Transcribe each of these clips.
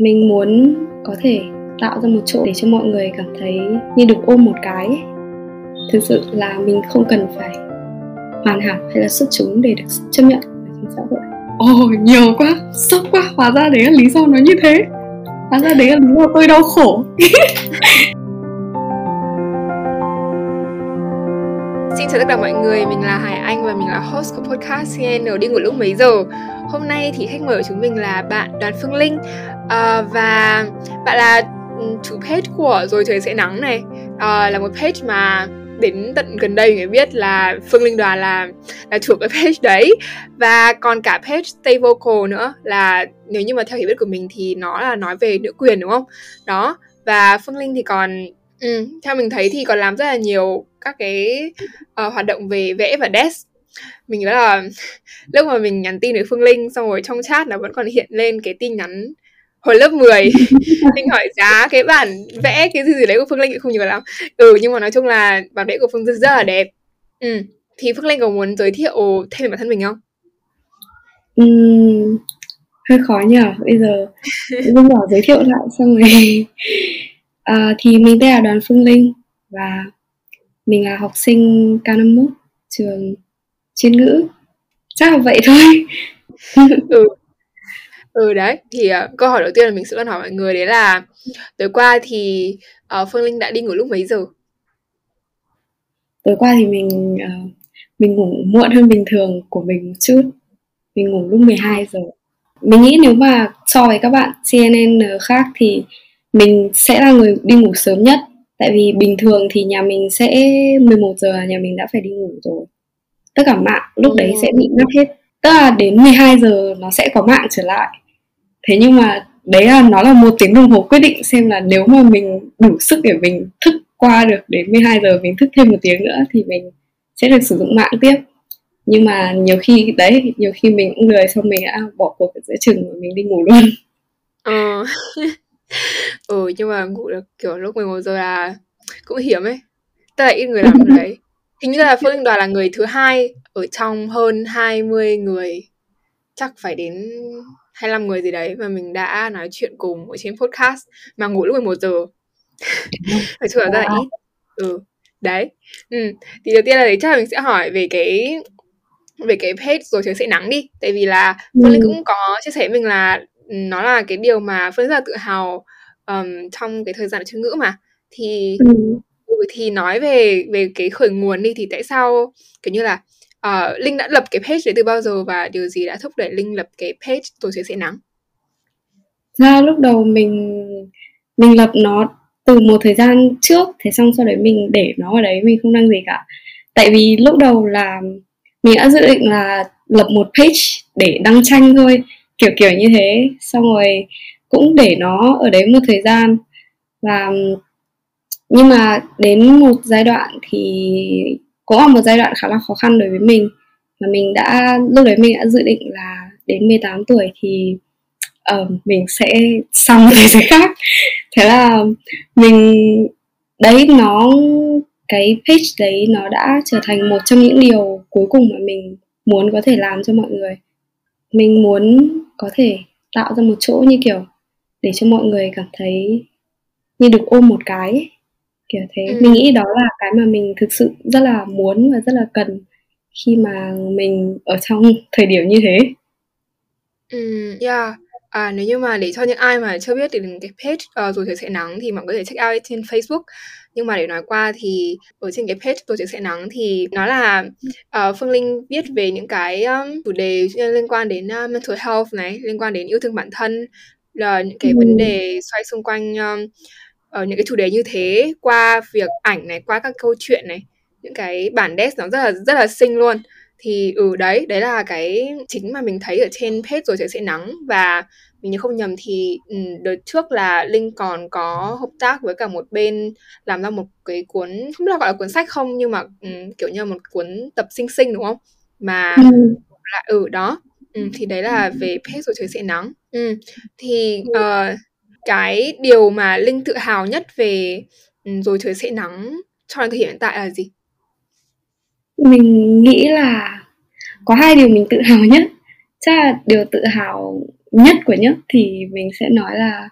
mình muốn có thể tạo ra một chỗ để cho mọi người cảm thấy như được ôm một cái. Thực sự là mình không cần phải hoàn hảo hay là xuất chúng để được chấp nhận trong xã hội. Ồ oh, nhiều quá sốc quá. Hóa ra đấy là lý do nó như thế. Hóa ra đấy là lý do tôi đau khổ. Xin chào tất cả mọi người, mình là Hải Anh và mình là host của podcast CN đi ngủ lúc mấy giờ. Hôm nay thì khách mời của chúng mình là bạn Đoàn Phương Linh à, Và bạn là ừ, chủ page của Rồi Trời Sẽ Nắng này. À, Là một page mà đến tận gần đây người biết là Phương Linh Đoàn là là chủ cái page đấy. Và còn cả page Stay Vocal nữa là nếu như mà theo hiểu biết của mình thì nó là nói về nữ quyền đúng không? Đó và Phương Linh thì còn ừ, theo mình thấy thì còn làm rất là nhiều các cái uh, hoạt động về vẽ và desk. Mình nhớ là lúc mà mình nhắn tin với Phương Linh xong rồi trong chat nó vẫn còn hiện lên cái tin nhắn hồi lớp 10 Linh hỏi giá cái bản vẽ cái gì gì đấy của Phương Linh không nhớ lắm. Ừ nhưng mà nói chung là bản vẽ của Phương Linh rất là đẹp. Ừ thì Phương Linh có muốn giới thiệu thêm về bản thân mình không? Uhm, hơi khó nhỉ bây giờ Linh bảo giới thiệu lại xong rồi. À, thì mình tên là Đoàn Phương Linh và mình là học sinh K51 trường chuyên ngữ. Chắc là vậy thôi. Ừ ừ đấy thì uh, câu hỏi đầu tiên là mình sẽ luôn hỏi mọi người đấy là tối qua thì uh, phương linh đã đi ngủ lúc mấy giờ? Tối qua thì mình uh, mình ngủ muộn hơn bình thường của mình một chút. Mình ngủ lúc 12 giờ. Mình nghĩ nếu mà so với các bạn CNN khác thì mình sẽ là người đi ngủ sớm nhất. Tại vì bình thường thì nhà mình sẽ 11 giờ là nhà mình đã phải đi ngủ rồi. Tất cả mạng lúc đấy sẽ bị ngắt hết. Tức là đến 12 giờ nó sẽ có mạng trở lại thế nhưng mà đấy là nó là một tiếng đồng hồ quyết định xem là nếu mà mình đủ sức để mình thức qua được đến 12 giờ mình thức thêm một tiếng nữa thì mình sẽ được sử dụng mạng tiếp. Nhưng mà nhiều khi đấy nhiều khi mình cũng lười xong mình đã bỏ cuộc ở giữa chừng và mình đi ngủ luôn. Ờ. Ừ nhưng mà ngủ được kiểu lúc 11 giờ là cũng hiếm ấy. Tức là ít người làm đấy. Hình như là phương linh đoàn là người thứ hai ở trong hơn 20 người. Chắc phải đến 25 người gì đấy mà mình đã nói chuyện cùng ở trên podcast mà ngủ lúc 11 giờ. Nói chung là rất là ít. Ừ đấy. Ừ. thì đầu tiên là đấy chắc là mình sẽ hỏi về cái về cái page rồi trời sẽ nắng đi. Tại vì là phương linh cũng có chia sẻ với mình là nó là cái điều mà phương rất là tự hào um, trong cái thời gian chuyên ngữ mà. Thì ừ. thì nói về về cái khởi nguồn đi thì tại sao kiểu như là uh, Linh đã lập cái page đấy từ bao giờ và điều gì đã thúc đẩy Linh lập cái page tổ chức sẽ nắng? Ra lúc đầu mình mình lập nó từ một thời gian trước thế xong sau đấy mình để nó ở đấy mình không đăng gì cả. Tại vì lúc đầu là mình đã dự định là lập một page để đăng tranh thôi kiểu kiểu như thế. Xong rồi cũng để nó ở đấy một thời gian. Và nhưng mà đến một giai đoạn thì cũng là một giai đoạn khá là khó khăn đối với mình mà mình đã lúc đấy mình đã dự định là đến 18 tuổi thì uh, mình sẽ xong thế giới khác. Thế là mình đấy nó cái page đấy nó đã trở thành một trong những điều cuối cùng mà mình muốn có thể làm cho mọi người. Mình muốn có thể tạo ra một chỗ như kiểu để cho mọi người cảm thấy như được ôm một cái. ấy kiểu thế ừ. mình nghĩ đó là cái mà mình thực sự rất là muốn và rất là cần khi mà mình ở trong thời điểm như thế ừ yeah À, nếu như mà để cho những ai mà chưa biết thì cái page uh, rồi trời sẽ nắng thì mọi người có thể check out trên Facebook nhưng mà để nói qua thì ở trên cái page rồi trời sẽ nắng thì nó là uh, Phương Linh viết về những cái um, chủ đề liên quan đến uh, mental health này liên quan đến yêu thương bản thân là những cái ừ. vấn đề xoay xung quanh um, ở những cái chủ đề như thế qua việc ảnh này qua các câu chuyện này những cái bản desk nó rất là rất là xinh luôn. Thì ừ đấy đấy là cái chính mà mình thấy ở trên page rồi trời sẽ nắng. Và mình nhớ không nhầm thì ừ, đợt trước là linh còn có hợp tác với cả một bên làm ra một cái cuốn không biết là gọi là cuốn sách không nhưng mà um, kiểu như là một cuốn tập sinh sinh đúng không? Mà ừ. lại ừ đó. Ừ, thì đấy là về page rồi trời sẽ nắng. Ừ, thì uh, cái điều mà linh tự hào nhất về ừ, rồi trời sẽ nắng cho đến thời hiện tại là gì? Mình nghĩ là có hai điều mình tự hào nhất. Chắc là điều tự hào nhất của nhất thì mình sẽ nói là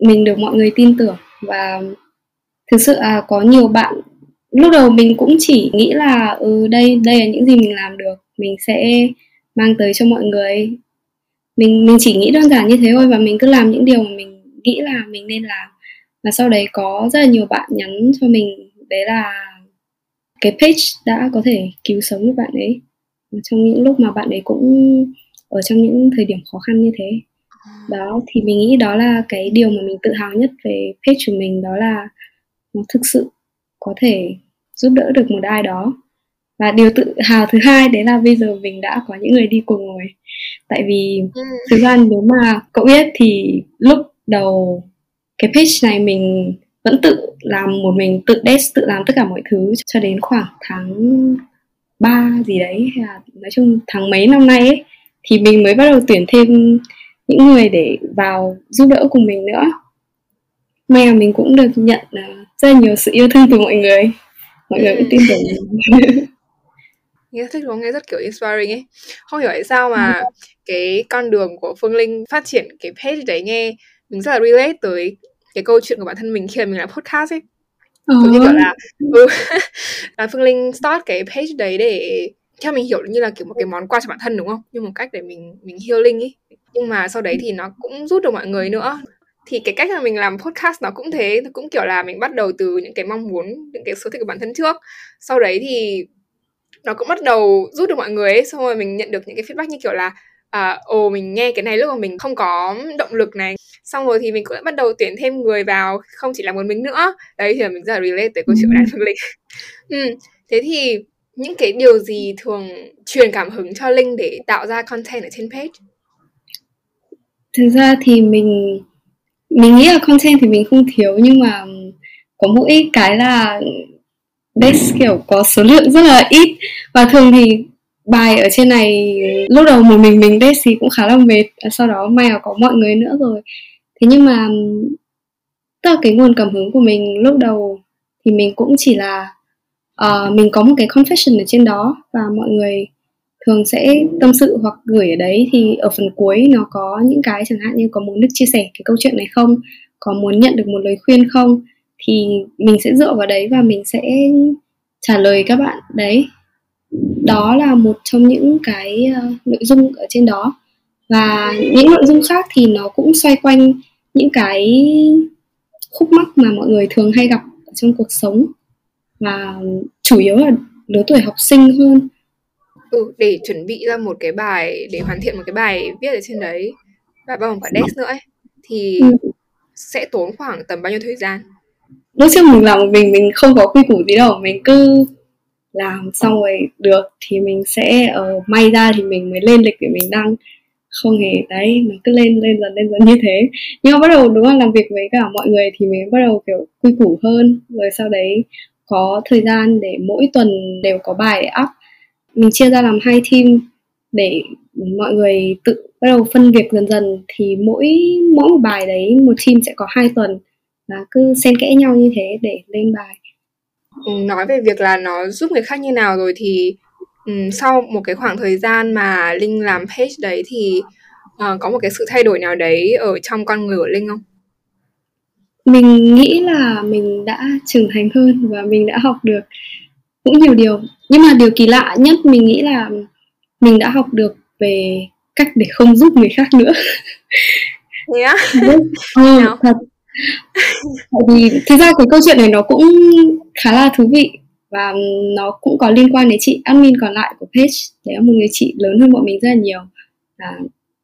mình được mọi người tin tưởng. Và thực sự là có nhiều bạn, lúc đầu mình cũng chỉ nghĩ là ừ đây đây là những gì mình làm được, mình sẽ mang tới cho mọi người mình mình chỉ nghĩ đơn giản như thế thôi và mình cứ làm những điều mà mình nghĩ là mình nên làm. Và sau đấy có rất là nhiều bạn nhắn cho mình, đấy là cái page đã có thể cứu sống được bạn ấy. Trong những lúc mà bạn ấy cũng ở trong những thời điểm khó khăn như thế. Đó, thì mình nghĩ đó là cái điều mà mình tự hào nhất về page của mình, đó là nó thực sự có thể giúp đỡ được một ai đó. Và điều tự hào thứ hai đấy là bây giờ mình đã có những người đi cùng rồi tại vì ừ. thực ra nếu mà cậu biết thì lúc đầu cái page này mình vẫn tự làm một mình tự desk tự làm tất cả mọi thứ cho đến khoảng tháng 3 gì đấy hay là nói chung tháng mấy năm nay ấy thì mình mới bắt đầu tuyển thêm những người để vào giúp đỡ cùng mình nữa. May là mình cũng được nhận uh, rất nhiều sự yêu thương từ mọi người. Mọi người cũng tin tưởng mình nghe thích đúng nghe rất kiểu inspiring ấy. Không hiểu tại sao mà cái con đường của phương linh phát triển cái page đấy nghe mình rất là relate tới cái câu chuyện của bản thân mình khi mà mình làm podcast ấy. Giống như kiểu là ừ, là phương linh start cái page đấy để theo mình hiểu như là kiểu một cái món quà cho bản thân đúng không? Như một cách để mình mình healing ấy. Nhưng mà sau đấy thì nó cũng giúp được mọi người nữa. Thì cái cách mà mình làm podcast nó cũng thế nó cũng kiểu là mình bắt đầu từ những cái mong muốn những cái sở thích của bản thân trước. Sau đấy thì nó cũng bắt đầu giúp được mọi người ấy. Xong rồi mình nhận được những cái feedback như kiểu là à, ồ mình nghe cái này lúc mà mình không có động lực này. Xong rồi thì mình cũng đã bắt đầu tuyển thêm người vào không chỉ là một mình nữa. Đấy thì là mình rất là relate tới câu chuyện của Đan Phương Linh. Ừ, thế thì những cái điều gì thường truyền cảm hứng cho Linh để tạo ra content ở trên page? Thực ra thì mình mình nghĩ là content thì mình không thiếu nhưng mà có mỗi cái là desk kiểu có số lượng rất là ít. Và thường thì bài ở trên này lúc đầu một mình mình desk thì cũng khá là mệt. Sau đó may là có mọi người nữa rồi. Thế nhưng mà tức là cái nguồn cảm hứng của mình lúc đầu thì mình cũng chỉ là uh, mình có một cái confession ở trên đó. Và mọi người thường sẽ tâm sự hoặc gửi ở đấy. Thì ở phần cuối nó có những cái chẳng hạn như có muốn được chia sẻ cái câu chuyện này không? Có muốn nhận được một lời khuyên không? Thì mình sẽ dựa vào đấy và mình sẽ trả lời các bạn. Đấy. Đó là một trong những cái uh, nội dung ở trên đó. Và những nội dung khác thì nó cũng xoay quanh những cái khúc mắc mà mọi người thường hay gặp trong cuộc sống. Và chủ yếu là lứa tuổi học sinh hơn. Ừ, để chuẩn bị ra một cái bài để hoàn thiện một cái bài viết ở trên đấy. Và bao gồm cả desk nữa ấy, thì ừ. sẽ tốn khoảng tầm bao nhiêu thời gian lúc trước mình làm một mình mình không có quy củ gì đâu. Mình cứ làm xong rồi được thì mình sẽ uh, may ra thì mình mới lên lịch để mình đăng. Không hề đấy nó cứ lên lên dần lên dần như thế. Nhưng mà bắt đầu đúng là làm việc với cả mọi người thì mình bắt đầu kiểu quy củ hơn. Rồi sau đấy có thời gian để mỗi tuần đều có bài để up. Mình chia ra làm hai team để mọi người tự bắt đầu phân việc dần dần. Thì mỗi mỗi một bài đấy một team sẽ có hai tuần và cứ xen kẽ nhau như thế để lên bài. Ừ, nói về việc là nó giúp người khác như nào rồi thì um, sau một cái khoảng thời gian mà linh làm page đấy thì uh, có một cái sự thay đổi nào đấy ở trong con người của linh không? Mình nghĩ là mình đã trưởng thành hơn và mình đã học được cũng nhiều điều. Nhưng mà điều kỳ lạ nhất mình nghĩ là mình đã học được về cách để không giúp người khác nữa. Yeah. ừ, thật bởi vì thực ra cái câu chuyện này nó cũng khá là thú vị và nó cũng có liên quan đến chị admin còn lại của page. Đấy là một người chị lớn hơn bọn mình rất là nhiều và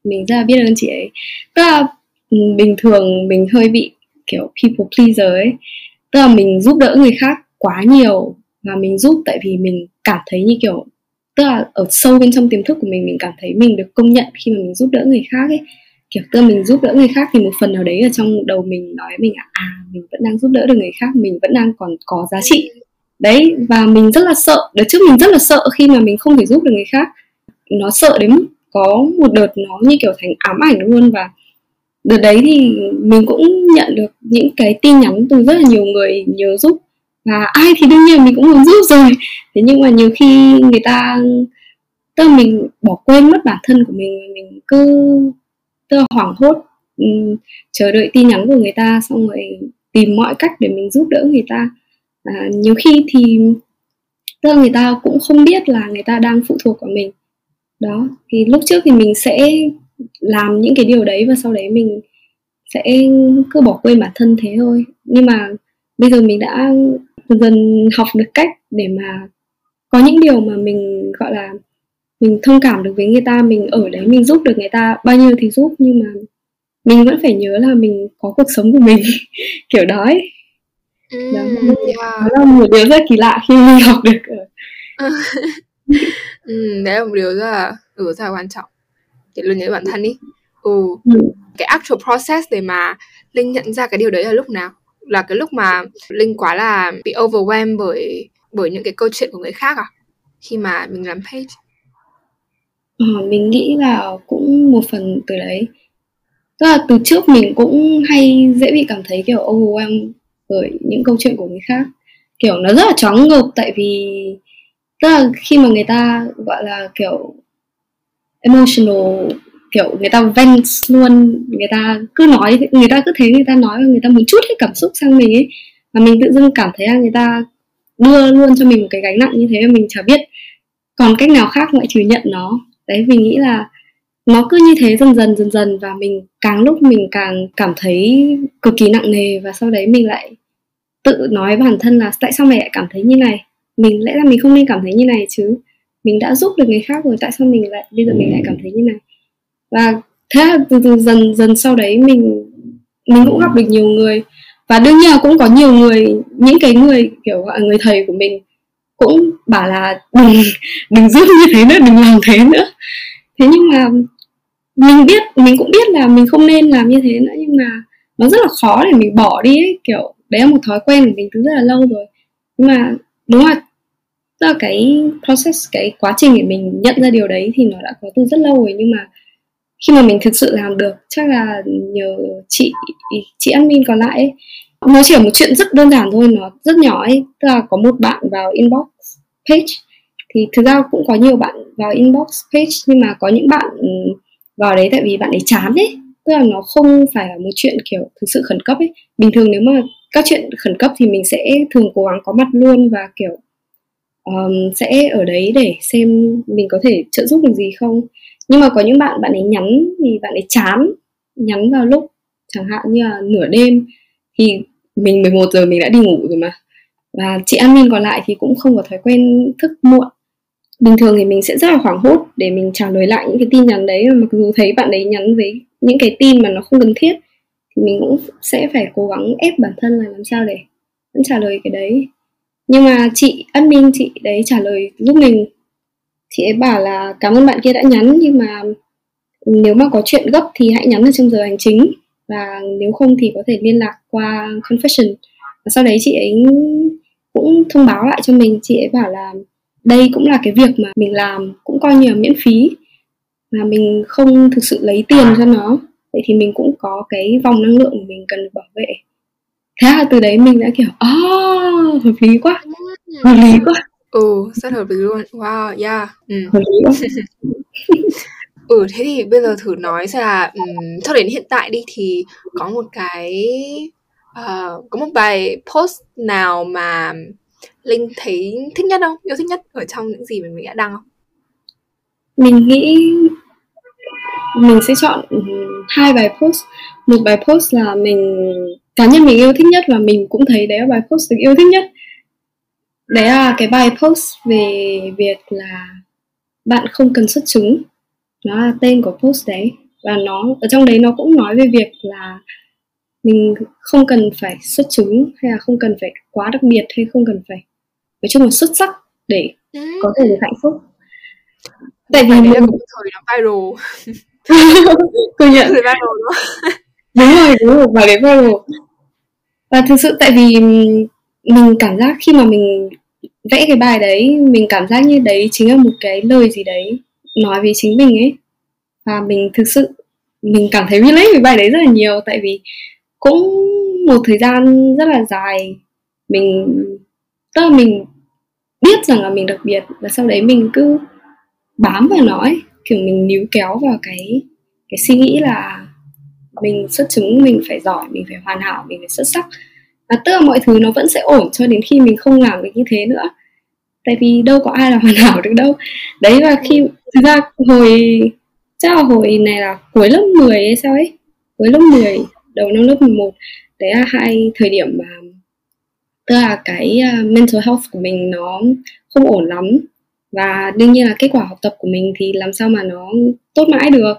mình rất là biết ơn chị ấy. Tức là ừ, bình thường mình hơi bị kiểu people pleaser ấy. Tức là mình giúp đỡ người khác quá nhiều và mình giúp tại vì mình cảm thấy như kiểu, tức là ở sâu bên trong tiềm thức của mình mình cảm thấy mình được công nhận khi mà mình giúp đỡ người khác ấy kiểu, tức mình giúp đỡ người khác thì một phần nào đấy ở trong đầu mình nói mình à mình vẫn đang giúp đỡ được người khác, mình vẫn đang còn có giá trị. Đấy, và mình rất là sợ, đợt trước mình rất là sợ khi mà mình không thể giúp được người khác. Nó sợ đến mức có một đợt nó như kiểu thành ám ảnh luôn và đợt đấy thì mình cũng nhận được những cái tin nhắn từ rất là nhiều người nhớ giúp. Và ai thì đương nhiên mình cũng muốn giúp rồi. Thế nhưng mà nhiều khi người ta, tức là mình bỏ quên mất bản thân của mình mình cứ tức là hoảng hốt um, chờ đợi tin nhắn của người ta xong rồi tìm mọi cách để mình giúp đỡ người ta. À, nhiều khi thì tức là người ta cũng không biết là người ta đang phụ thuộc vào mình. Đó thì lúc trước thì mình sẽ làm những cái điều đấy và sau đấy mình sẽ cứ bỏ quên bản thân thế thôi. Nhưng mà bây giờ mình đã dần dần học được cách để mà có những điều mà mình gọi là mình thông cảm được với người ta mình ở đấy mình giúp được người ta bao nhiêu thì giúp nhưng mà mình vẫn phải nhớ là mình có cuộc sống của mình kiểu đó ấy Mm, đó, yeah. đó là một điều rất kỳ lạ khi mình học được ở ừ, đấy là một điều rất là ừ, rất là quan trọng để luôn nhớ bản thân đi ừ. Ừ. cái actual process để mà linh nhận ra cái điều đấy là lúc nào là cái lúc mà linh quá là bị overwhelmed bởi bởi những cái câu chuyện của người khác à khi mà mình làm page Ờ, mình nghĩ là cũng một phần từ đấy. Tức là từ trước mình cũng hay dễ bị cảm thấy kiểu overwhelmed bởi những câu chuyện của người khác. Kiểu nó rất là choáng ngợp tại vì tức là khi mà người ta gọi là kiểu emotional kiểu người ta vent luôn người ta cứ nói người ta cứ thế người ta nói và người ta muốn chút hết cảm xúc sang mình ấy mà mình tự dưng cảm thấy là người ta đưa luôn cho mình một cái gánh nặng như thế mà mình chả biết còn cách nào khác ngoại trừ nhận nó đấy, mình nghĩ là nó cứ như thế dần dần dần dần và mình càng lúc mình càng cảm thấy cực kỳ nặng nề và sau đấy mình lại tự nói bản thân là tại sao mày lại cảm thấy như này? Mình lẽ ra mình không nên cảm thấy như này chứ. Mình đã giúp được người khác rồi, tại sao mình lại, bây giờ mình lại cảm thấy như này? Và thế là từ từ dần dần sau đấy mình mình cũng gặp được nhiều người. Và đương nhiên là cũng có nhiều người, những cái người, kiểu, gọi là, người thầy của mình cũng bảo là đừng đừng giúp như thế nữa đừng làm thế nữa. Thế nhưng mà mình biết mình cũng biết là mình không nên làm như thế nữa nhưng mà nó rất là khó để mình bỏ đi ấy. Kiểu đấy là một thói quen của mình từ rất là lâu rồi. Nhưng mà đúng là tức là cái process cái quá trình để mình nhận ra điều đấy thì nó đã có từ rất lâu rồi. Nhưng mà khi mà mình thực sự làm được chắc là nhờ chị chị admin còn lại ấy, nó chỉ là một chuyện rất đơn giản thôi nó rất nhỏ ấy. Tức là có một bạn vào inbox page. Thì thực ra cũng có nhiều bạn vào inbox page nhưng mà có những bạn ừ, vào đấy tại vì bạn ấy chán ấy. Tức là nó không phải là một chuyện kiểu thực sự khẩn cấp ấy. Bình thường nếu mà các chuyện khẩn cấp thì mình sẽ thường cố gắng có mặt luôn và kiểu um, sẽ ở đấy để xem mình có thể trợ giúp được gì không. Nhưng mà có những bạn bạn ấy nhắn thì bạn ấy chán nhắn vào lúc chẳng hạn như là nửa đêm thì mình 11 giờ mình đã đi ngủ rồi mà và chị admin còn lại thì cũng không có thói quen thức muộn. Bình thường thì mình sẽ rất là hoảng hốt để mình trả lời lại những cái tin nhắn đấy. Mặc dù thấy bạn ấy nhắn với những cái tin mà nó không cần thiết, thì mình cũng sẽ phải cố gắng ép bản thân là làm sao để vẫn trả lời cái đấy. Nhưng mà chị admin, chị đấy trả lời giúp mình, chị ấy bảo là, cảm ơn bạn kia đã nhắn, nhưng mà nếu mà có chuyện gấp thì hãy nhắn ở trong giờ hành chính. Và nếu không thì có thể liên lạc qua confession. Và sau đấy chị ấy cũng thông báo lại cho mình. Chị ấy bảo là đây cũng là cái việc mà mình làm cũng coi như là miễn phí mà mình không thực sự lấy tiền cho nó. Vậy thì mình cũng có cái vòng năng lượng của mình cần được bảo vệ. Thế là từ đấy mình đã kiểu à oh, hợp lý quá hợp lý quá. Ừ rất hợp lý luôn. Wow yeah ừ. hợp lý quá. Ừ thế thì bây giờ thử nói xem là um, cho đến hiện tại đi thì có một cái uh, có một bài post nào mà linh thấy thích nhất không? Yêu thích nhất ở trong những gì mà mình đã đăng không? Mình nghĩ mình sẽ chọn ừ, hai bài post. Một bài post là mình cá nhân mình yêu thích nhất và mình cũng thấy đấy là bài post được yêu thích nhất. Đấy là cái bài post về việc là bạn không cần xuất chúng nó là tên của post đấy và nó ở trong đấy nó cũng nói về việc là mình không cần phải xuất chúng hay là không cần phải quá đặc biệt hay không cần phải nói chung là xuất sắc để có thể được hạnh phúc. Tại vì mình... là cũng thời nó viral. Công nhận. Thời viral đó. Đúng rồi đúng rồi và cái viral. Và thực sự tại vì mình cảm giác khi mà mình vẽ cái bài đấy mình cảm giác như đấy chính là một cái lời gì đấy nói về chính mình ấy. Và mình thực sự mình cảm thấy relate với bài đấy rất là nhiều tại vì cũng một thời gian rất là dài. Mình, tức là mình biết rằng là mình đặc biệt và sau đấy mình cứ bám vào nó ấy. Kiểu mình níu kéo vào cái cái suy nghĩ là mình xuất chúng, mình phải giỏi, mình phải hoàn hảo, mình phải xuất sắc. Và tức là mọi thứ nó vẫn sẽ ổn cho đến khi mình không làm được như thế nữa. Tại vì đâu có ai là hoàn hảo được đâu. Đấy, và khi, thực ra hồi, chắc là hồi này là cuối lớp 10 hay sao ấy? Cuối lớp 10 đầu năm lớp 11 đấy là hai thời điểm mà, tức là cái à, mental health của mình nó không ổn lắm. Và đương nhiên là kết quả học tập của mình thì làm sao mà nó tốt mãi được.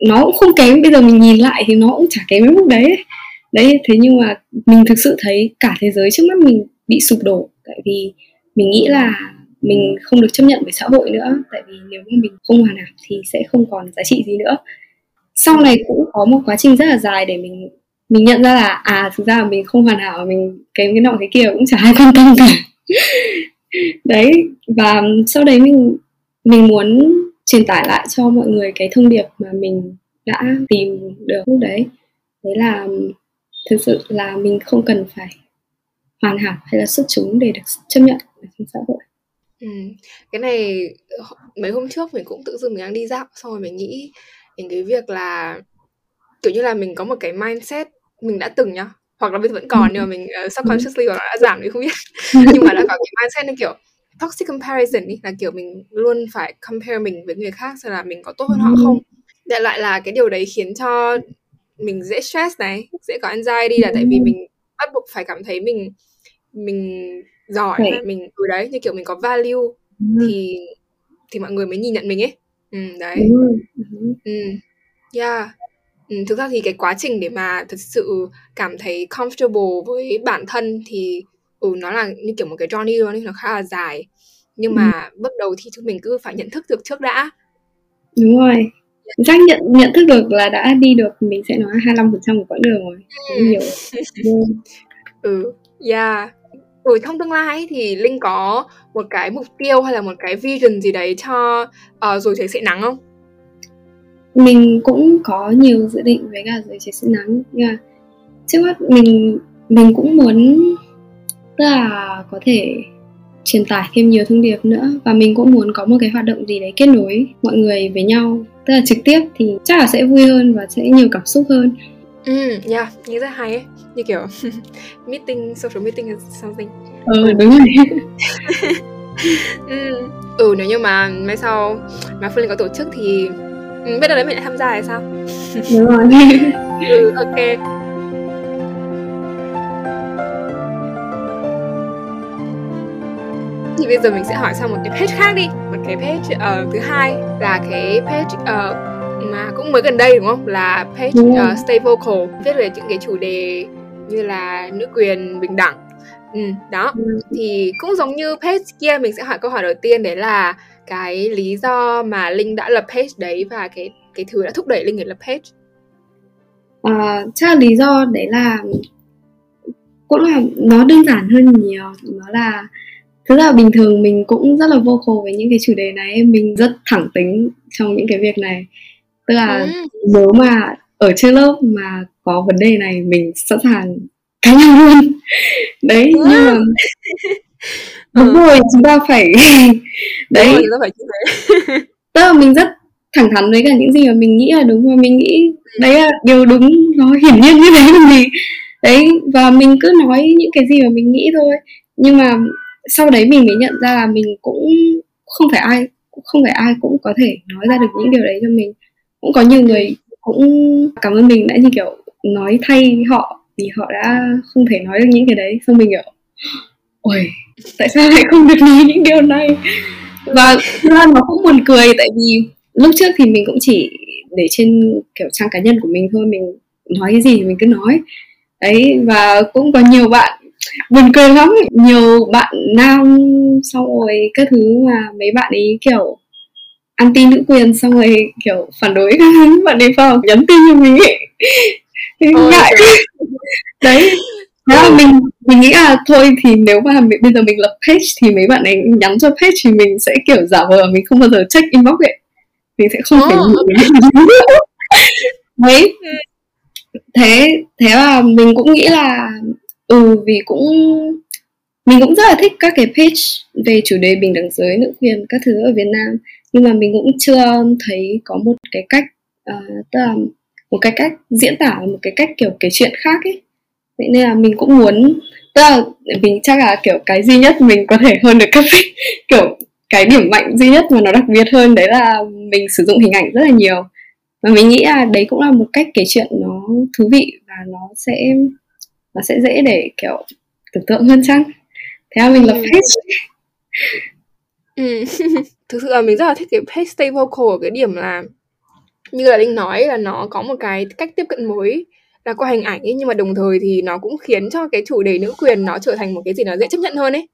Nó cũng không kém, bây giờ mình nhìn lại thì nó cũng chả kém đến mức đấy. Đấy, thế nhưng mà mình thực sự thấy cả thế giới trước mắt mình bị sụp đổ. Tại vì mình nghĩ là mình không được chấp nhận bởi xã hội nữa. Tại vì nếu mà mình không hoàn hảo thì sẽ không còn giá trị gì nữa sau này cũng có một quá trình rất là dài để mình mình nhận ra là à thực ra là mình không hoàn hảo, mình kém cái nọ cái kia cũng chả ai quan tâm cả đấy, và sau đấy mình mình muốn truyền tải lại cho mọi người cái thông điệp mà mình đã tìm được lúc đấy đấy là, thực sự là mình không cần phải hoàn hảo hay là xuất chúng để được chấp nhận ở trong xã hội ừ. cái này mấy hôm trước mình cũng tự dưng mình đang đi dạo, xong rồi mình nghĩ đến cái việc là kiểu như là mình có một cái mindset mình đã từng nhá hoặc là bây giờ vẫn còn nhưng mà mình uh, subconsciously hoặc là đã giảm đi không biết. Nhưng mà đã có cái mindset như kiểu toxic comparison ý là kiểu mình luôn phải compare mình với người khác xem là mình có tốt hơn họ không. Đại lại là cái điều đấy khiến cho mình dễ stress này dễ có anxiety là tại vì mình bắt buộc phải cảm thấy mình mình giỏi okay. mình từ đấy như kiểu mình có value thì thì mọi người mới nhìn nhận mình ấy ừ, đấy. Ừ. yeah. Ừ, thực ra thì cái quá trình để mà thật sự cảm thấy comfortable với bản thân thì ừ nó là như kiểu một cái journey luôn nó khá là dài. Nhưng mà ừ. bước đầu thì chúng mình cứ phải nhận thức được trước đã. Đúng rồi. Giác nhận nhận thức được là đã đi được mình sẽ nói 25% của quãng đường rồi. Ừ. nhiều ừ. Yeah rồi trong tương lai thì linh có một cái mục tiêu hay là một cái vision gì đấy cho uh, rồi trời sẽ nắng không? Mình cũng có nhiều dự định với cả rồi trời sẽ nắng. Nhưng mà trước mắt mình mình cũng muốn tức là có thể truyền tải thêm nhiều thông điệp nữa. Và mình cũng muốn có một cái hoạt động gì đấy kết nối mọi người với nhau. Tức là trực tiếp thì chắc là sẽ vui hơn và sẽ nhiều cảm xúc hơn ừ yeah nghĩ rất hay ấy. Như kiểu meeting social meeting or something. Ừ đúng rồi. Ừ. ừ nếu như mà mai sau mà phương linh có tổ chức thì ừ, biết đâu đấy mình lại tham gia hay sao? Đúng rồi. Ừ ok. Thì bây giờ mình sẽ hỏi sang một cái page khác đi. Một cái page uh, thứ hai là cái page uh, mà cũng mới gần đây đúng không? Là page uh, stay vocal viết về những cái chủ đề như là nữ quyền bình đẳng. Ừ, đó. Thì cũng giống như page kia mình sẽ hỏi câu hỏi đầu tiên đấy là cái lý do mà linh đã lập page đấy và cái cái thứ đã thúc đẩy linh để lập page. À, chắc là lý do đấy là cũng là nó đơn giản hơn nhiều. Nó là thực ra bình thường mình cũng rất là vocal với những cái chủ đề này mình rất thẳng tính trong những cái việc này tức là ừ. nếu mà ở trên lớp mà có vấn đề này mình sẵn sàng cãi nhau luôn đấy ừ. nhưng mà đúng ừ. rồi chúng ta phải đấy đúng rồi, phải như thế. tức là mình rất thẳng thắn với cả những gì mà mình nghĩ là đúng và mình nghĩ ừ. đấy là điều đúng nó hiển nhiên như thế làm gì đấy và mình cứ nói những cái gì mà mình nghĩ thôi nhưng mà sau đấy mình mới nhận ra là mình cũng không phải ai không phải ai cũng có thể nói ra được những điều đấy cho mình cũng có nhiều người cũng cảm ơn mình đã như kiểu nói thay họ vì họ đã không thể nói được những cái đấy. Xong mình kiểu ôi tại sao lại không được nói những điều này? Và ra nó cũng buồn cười tại vì lúc trước thì mình cũng chỉ để trên kiểu trang cá nhân của mình thôi, mình nói cái gì thì mình cứ nói. Đấy, và cũng có nhiều bạn buồn cười lắm. Nhiều bạn nam xong rồi các thứ mà mấy bạn ấy kiểu anti nữ quyền xong rồi kiểu phản đối các bạn ấy vào nhắn tin cho mình ấy. Ngại đấy Thế là mình mình nghĩ là thôi thì nếu mà mình, bây giờ mình lập page thì mấy bạn ấy nhắn cho page thì mình sẽ kiểu giả vờ mình không bao giờ check inbox ấy. Mình sẽ không thể nhìn đấy. Thế thế là mình cũng nghĩ là ừ vì cũng mình cũng rất là thích các cái page về chủ đề bình đẳng giới nữ quyền các thứ ở Việt Nam nhưng mà mình cũng chưa thấy có một cái cách uh, tức là một cái cách diễn tả một cái cách kiểu kể chuyện khác ấy. Vậy nên là mình cũng muốn tức là mình chắc là kiểu cái duy nhất mình có thể hơn được các kiểu cái điểm mạnh duy nhất mà nó đặc biệt hơn đấy là mình sử dụng hình ảnh rất là nhiều. Và mình nghĩ là đấy cũng là một cách kể chuyện nó thú vị và nó sẽ nó sẽ dễ để kiểu tưởng tượng hơn chăng? Thế là mình lập page. Ừ. thực sự là mình rất là thích cái page stay vocal ở cái điểm là như là linh nói là nó có một cái cách tiếp cận mới là qua hình ảnh ấy nhưng mà đồng thời thì nó cũng khiến cho cái chủ đề nữ quyền nó trở thành một cái gì nó dễ chấp nhận hơn ấy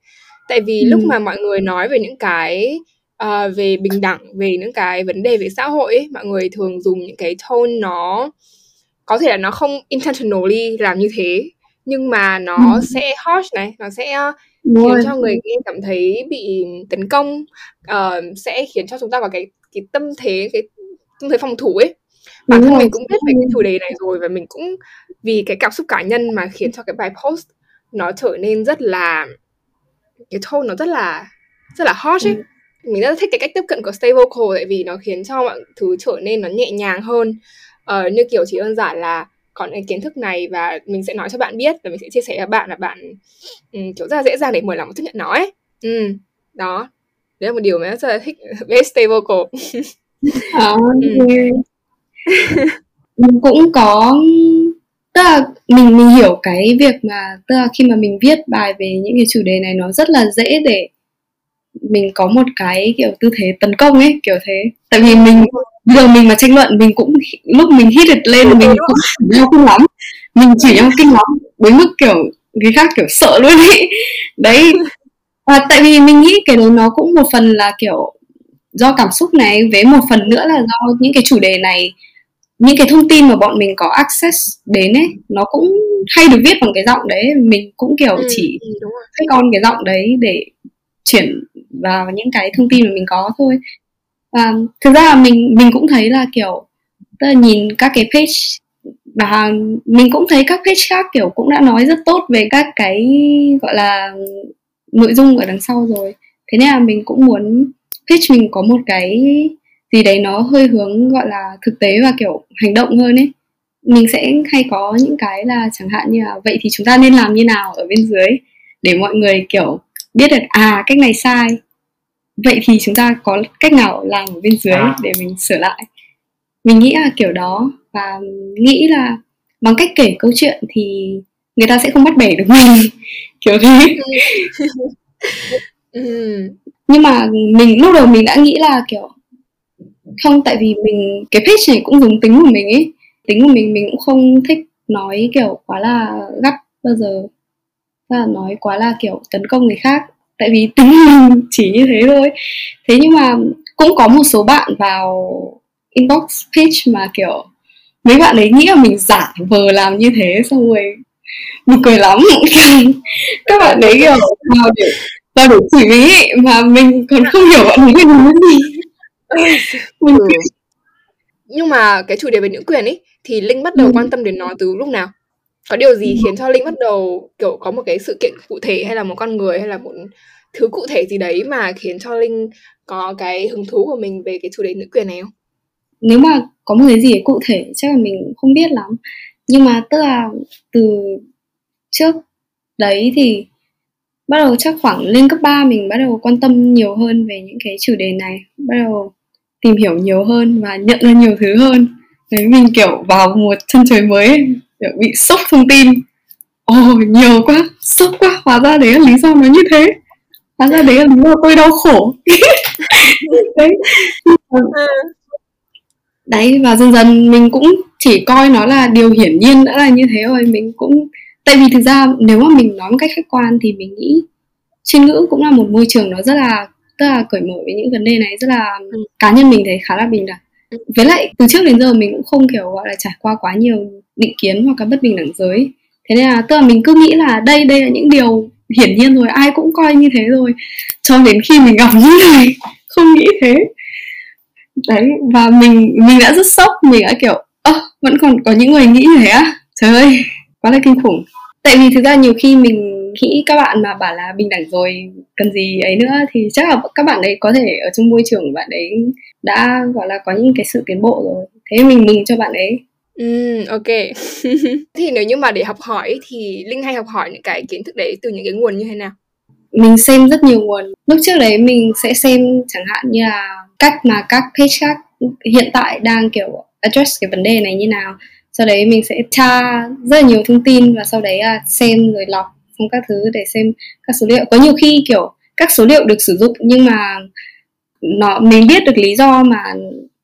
tại vì ừ. lúc mà mọi người nói về những cái uh, về bình đẳng về những cái vấn đề về xã hội ấy, mọi người thường dùng những cái tone nó có thể là nó không intentionally làm như thế nhưng mà nó ừ. sẽ harsh này nó sẽ Đúng khiến cho người nghe cảm thấy bị tấn công uh, sẽ khiến cho chúng ta vào cái cái tâm thế cái tâm thế phòng thủ ấy. Bản thân mình cũng biết về cái chủ đề này rồi và mình cũng vì cái cảm xúc cá nhân mà khiến cho cái bài post nó trở nên rất là cái tone nó rất là rất là harsh ấy. Ừ. mình rất là thích cái cách tiếp cận của stay vocal tại vì nó khiến cho mọi thứ trở nên nó nhẹ nhàng hơn. Uh, như kiểu chỉ đơn giản là còn cái kiến thức này và mình sẽ nói cho bạn biết và mình sẽ chia sẻ cho bạn là bạn um, kiểu rất là dễ dàng để mở lòng và chấp nhận nó ấy. Ừ, đó. Đấy là một điều mà rất là thích stay vocal. À, mình cũng có tức là mình mình hiểu cái việc mà tức là khi mà mình viết bài về những cái chủ đề này nó rất là dễ để mình có một cái kiểu tư thế tấn công ấy kiểu thế. Tại vì mình giờ mình mà tranh luận mình cũng lúc mình hit it lên mình cũng nhau kinh lắm. Mình chỉ nhau kinh lắm đến mức kiểu người khác kiểu sợ luôn ấy đấy. Và tại vì mình nghĩ cái đấy nó cũng một phần là kiểu do cảm xúc này với một phần nữa là do những cái chủ đề này những cái thông tin mà bọn mình có access đến ấy nó cũng hay được viết bằng cái giọng đấy. Mình cũng kiểu ừ, chỉ ừ, thích con cái giọng đấy để chuyển vào những cái thông tin mà mình có thôi. Và thực ra là mình mình cũng thấy là kiểu, tức là nhìn các cái page, và mình cũng thấy các page khác kiểu cũng đã nói rất tốt về các cái, gọi là, nội dung ở đằng sau rồi. Thế nên là mình cũng muốn page mình có một cái gì đấy nó hơi hướng, gọi là, thực tế và kiểu hành động hơn ấy. Mình sẽ hay có những cái là chẳng hạn như là, vậy thì chúng ta nên làm như nào ở bên dưới để mọi người kiểu biết được à cách này sai. Vậy thì chúng ta có cách nào làm ở bên dưới à. để mình sửa lại? Mình nghĩ là kiểu đó và nghĩ là bằng cách kể câu chuyện thì người ta sẽ không bắt bẻ được mình. Kiểu thế. Ừ. nhưng mà mình lúc đầu mình đã nghĩ là kiểu không tại vì mình cái page này cũng giống tính của mình ấy. Tính của mình mình cũng không thích nói kiểu quá là gắt bao giờ là nói quá là kiểu tấn công người khác. Tại vì tính mình chỉ như thế thôi. Thế nhưng mà cũng có một số bạn vào inbox page mà kiểu mấy bạn ấy nghĩ là mình giả vờ làm như thế xong rồi mình cười lắm. Các bạn ấy kiểu vào để vào để chửi ý mà mình còn không hiểu bạn ấy nói gì. Mình ừ. nhưng mà cái chủ đề về nữ quyền ấy thì linh bắt đầu ừ. quan tâm đến nó từ lúc nào có điều gì khiến cho linh bắt đầu kiểu có một cái sự kiện cụ thể hay là một con người hay là một thứ cụ thể gì đấy mà khiến cho linh có cái hứng thú của mình về cái chủ đề nữ quyền này không? Nếu mà có một cái gì cụ thể chắc là mình không biết lắm. Nhưng mà tức là từ trước đấy thì bắt đầu chắc khoảng lên cấp 3 mình bắt đầu quan tâm nhiều hơn về những cái chủ đề này. Bắt đầu tìm hiểu nhiều hơn và nhận ra nhiều thứ hơn. Đấy mình kiểu vào một chân trời mới bị sốc thông tin. Ồ oh, nhiều quá sốc quá. Hóa ra đấy là lý do nó như thế. Hóa ra đấy là lý do tôi đau khổ. Đấy. Đấy và dần dần mình cũng chỉ coi nó là điều hiển nhiên đã là như thế rồi mình cũng tại vì thực ra nếu mà mình nói một cách khách quan thì mình nghĩ chuyên ngữ cũng là một môi trường nó rất là rất là cởi mở với những vấn đề này rất là ừ. cá nhân mình thấy khá là bình đẳng với lại, từ trước đến giờ mình cũng không, kiểu, gọi là, trải qua quá nhiều định kiến hoặc là bất bình đẳng giới. Thế nên là, tức là mình cứ nghĩ là đây đây là những điều hiển nhiên rồi, ai cũng coi như thế rồi. Cho đến khi mình gặp những người không nghĩ thế. Đấy, và mình mình đã rất sốc, mình đã kiểu, ơ, vẫn còn có những người nghĩ như thế á? Trời ơi, quá là kinh khủng. Tại vì thực ra nhiều khi mình nghĩ các bạn mà bảo là bình đẳng rồi cần gì ấy nữa, thì chắc là các bạn ấy có thể ở trong môi trường bạn ấy đã gọi là có những cái sự tiến bộ rồi thế mình mừng cho bạn ấy Ừ, ok. thì nếu như mà để học hỏi thì Linh hay học hỏi những cái kiến thức đấy từ những cái nguồn như thế nào? Mình xem rất nhiều nguồn. Lúc trước đấy mình sẽ xem chẳng hạn như là cách mà các page khác hiện tại đang kiểu address cái vấn đề này như nào. Sau đấy mình sẽ tra rất là nhiều thông tin và sau đấy là xem rồi lọc xong các thứ để xem các số liệu. Có nhiều khi kiểu các số liệu được sử dụng nhưng mà nó mình biết được lý do mà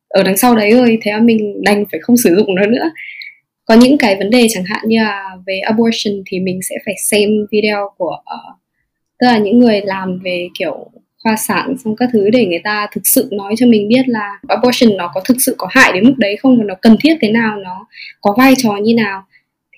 ở đằng sau đấy rồi thế là mình đành phải không sử dụng nó nữa. Có những cái vấn đề chẳng hạn như là về abortion thì mình sẽ phải xem video của uh, tức là những người làm về kiểu khoa sản xong các thứ để người ta thực sự nói cho mình biết là abortion nó có thực sự có hại đến mức đấy không và nó cần thiết thế nào nó có vai trò như nào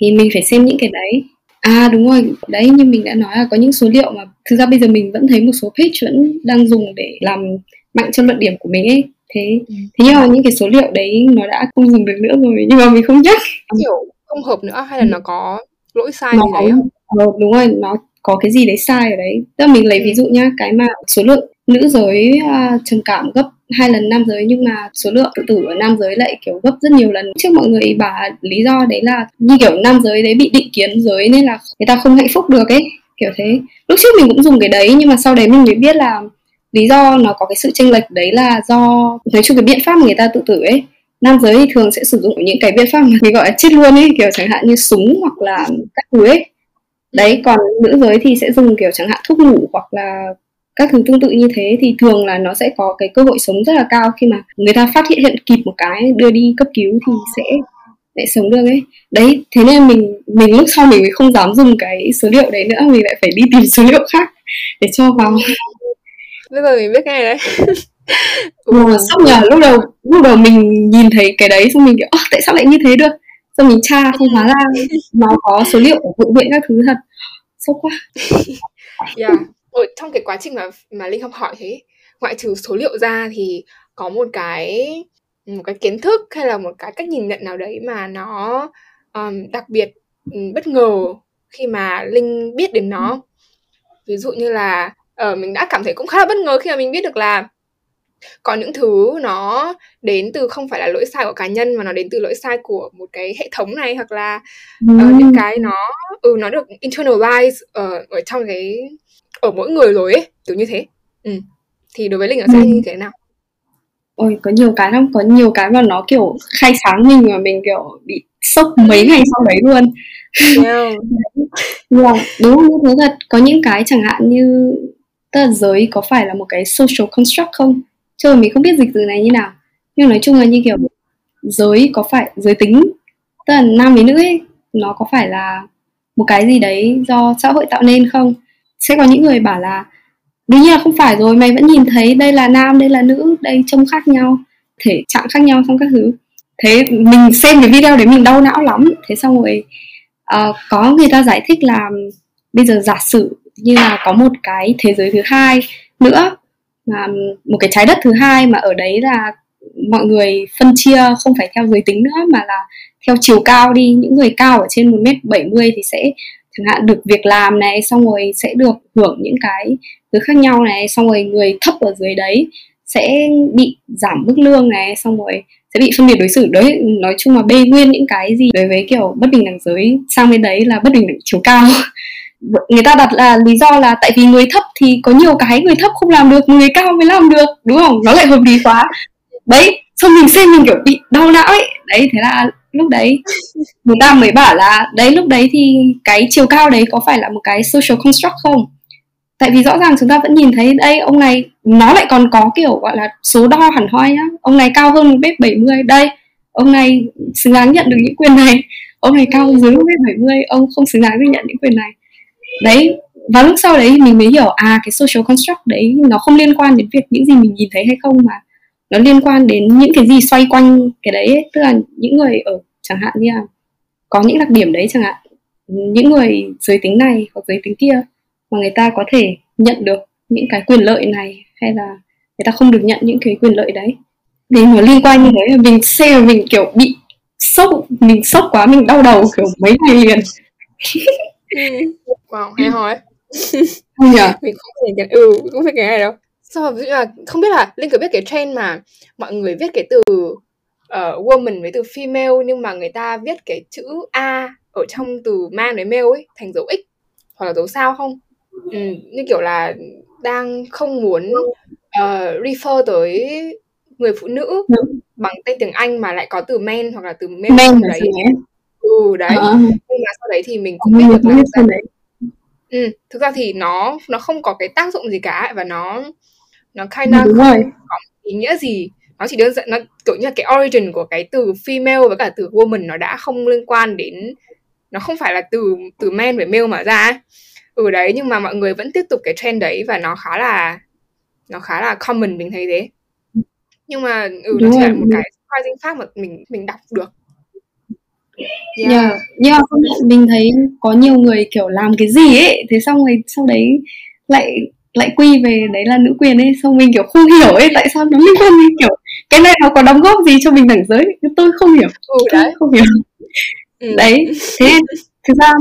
thì mình phải xem những cái đấy. À đúng rồi đấy như mình đã nói là có những số liệu mà thực ra bây giờ mình vẫn thấy một số page vẫn đang dùng để làm mạnh cho luận điểm của mình ấy thế ừ. thế nhưng mà những cái số liệu đấy nó đã không dùng được nữa rồi nhưng mà mình không chắc kiểu không hợp nữa hay là ừ. nó có lỗi sai nó gì đấy không? Ờ, đúng rồi nó có cái gì đấy sai ở đấy tức là mình lấy ừ. ví dụ nhá cái mà số lượng nữ giới uh, trầm cảm gấp hai lần nam giới nhưng mà số lượng tự tử ở nam giới lại kiểu gấp rất nhiều lần trước mọi người bảo lý do đấy là như kiểu nam giới đấy bị định kiến giới nên là người ta không hạnh phúc được ấy kiểu thế lúc trước mình cũng dùng cái đấy nhưng mà sau đấy mình mới biết là lý do nó có cái sự chênh lệch đấy là do nói chung cái biện pháp người ta tự tử ấy nam giới thì thường sẽ sử dụng những cái biện pháp mà mình gọi là chết luôn ấy kiểu chẳng hạn như súng hoặc là các thứ ấy. Đấy còn nữ giới thì sẽ dùng kiểu chẳng hạn thuốc ngủ hoặc là các thứ tương tự như thế thì thường là nó sẽ có cái cơ hội sống rất là cao khi mà người ta phát hiện kịp một cái đưa đi cấp cứu thì sẽ sẽ sống được ấy. Đấy thế nên mình mình lúc sau mình không dám dùng cái số liệu đấy nữa mình lại phải đi tìm số liệu khác để cho vào bây giờ mình biết ngay đấy. Ừ. ừ, sốc nhờ lúc đầu lúc đầu mình nhìn thấy cái đấy xong mình kiểu tại sao lại như thế được? Xong mình tra không hóa ra nó có số liệu của bệnh viện các thứ thật. Sốc quá. Yeah. Ở trong cái quá trình mà mà linh học hỏi thế ngoại trừ số liệu ra thì có một cái một cái kiến thức hay là một cái cách nhìn nhận nào đấy mà nó um, đặc biệt um, bất ngờ khi mà linh biết đến nó. Ví dụ như là uh, mình đã cảm thấy cũng khá là bất ngờ khi mà mình biết được là có những thứ nó đến từ không phải là lỗi sai của cá nhân mà nó đến từ lỗi sai của một cái hệ thống này hoặc là uh, những cái nó ừ nó được internalize ở ở trong cái ở mỗi người rồi ấy kiểu như thế ừ. thì đối với linh nó sẽ ừ. như thế nào ôi có nhiều cái lắm có nhiều cái mà nó kiểu khai sáng mình mà mình kiểu bị sốc mấy ngày sau đấy luôn yeah. yeah, đúng như thế thật có những cái chẳng hạn như tức là giới có phải là một cái social construct không? Chứ mình không biết dịch từ này như nào. Nhưng nói chung là như kiểu giới có phải giới tính tức là nam với nữ ấy nó có phải là một cái gì đấy do xã hội tạo nên không? Sẽ có những người bảo là đương nhiên là không phải rồi mày vẫn nhìn thấy đây là nam đây là nữ đây trông khác nhau thể trạng khác nhau xong các thứ. Thế mình xem cái video đấy mình đau não lắm. Thế xong rồi uh, có người ta giải thích là bây giờ giả sử như là có một cái thế giới thứ hai nữa mà một cái trái đất thứ hai mà ở đấy là mọi người phân chia, không phải theo giới tính nữa, mà là theo chiều cao đi. Những người cao ở trên một m mươi thì sẽ chẳng hạn được việc làm này, xong rồi sẽ được hưởng những cái thứ khác nhau này, xong rồi người thấp ở dưới đấy sẽ bị giảm mức lương này, xong rồi sẽ bị phân biệt đối xử. Đấy, nói chung là bê nguyên những cái gì đối với kiểu bất bình đẳng giới sang bên đấy là bất bình đẳng chiều cao. người ta đặt là lý do là tại vì người thấp thì có nhiều cái người thấp không làm được, người cao mới làm được, đúng không? Nó lại hợp lý quá. Đấy, xong mình xem mình kiểu bị đau não ấy. Đấy, thế là lúc đấy người ta mới bảo là, đấy, lúc đấy thì cái chiều cao đấy có phải là một cái social construct không? Tại vì rõ ràng chúng ta vẫn nhìn thấy đây ông này, nó lại còn có kiểu, gọi là, số đo hẳn hoi nhá. Ông này cao hơn một mét bảy mươi, đây, ông này xứng đáng nhận được những quyền này. Ông này cao dưới một mét bảy mươi, ông không xứng đáng được nhận những quyền này đấy, và lúc sau đấy mình mới hiểu à cái social construct đấy nó không liên quan đến việc những gì mình nhìn thấy hay không, mà nó liên quan đến những cái gì xoay quanh cái đấy ấy. tức là những người ở, chẳng hạn như là có những đặc điểm đấy chẳng hạn. Những người giới tính này hoặc giới tính kia mà người ta có thể nhận được những cái quyền lợi này hay là người ta không được nhận những cái quyền lợi đấy. Thì nó liên quan như thế, mình xem mình kiểu bị sốc, mình sốc quá, mình đau đầu kiểu mấy ngày liền. ừ. wow hay không nhỉ mình không thể cái ừ không biết cái này đâu. Sau ví dụ là không biết là linh có biết cái trend mà mọi người viết cái từ uh, woman với từ female nhưng mà người ta viết cái chữ a ở trong từ man với male ấy thành dấu x hoặc là dấu sao không? Ừ, như kiểu là đang không muốn uh, refer tới người phụ nữ bằng tên tiếng Anh mà lại có từ man hoặc là từ male men đấy. ấy ừ đấy. Ờ. Nhưng mà sau đấy thì mình cũng biết mình được là biết ra, đấy. Ừ, thực ra thì nó nó không có cái tác dụng gì cả và nó nó kind of không rồi. có ý nghĩa gì. Nó chỉ đơn giản nó kiểu như là cái origin của cái từ female với cả từ woman nó đã không liên quan đến nó không phải là từ từ man với male mà ra ấy. ừ đấy nhưng mà mọi người vẫn tiếp tục cái trend đấy và nó khá là nó khá là common mình thấy thế. Nhưng mà ừ nó đúng chỉ là một cái surprising fact mà mình mình đọc được yeah. yeah. yeah, mình thấy có nhiều người kiểu làm cái gì ấy thế xong rồi sau đấy lại lại quy về đấy là nữ quyền ấy xong mình kiểu không hiểu ấy tại sao nó liên quan đến kiểu cái này nó có đóng góp gì cho bình đẳng giới tôi không hiểu ừ tôi đấy không hiểu ừ. đấy thế thực ra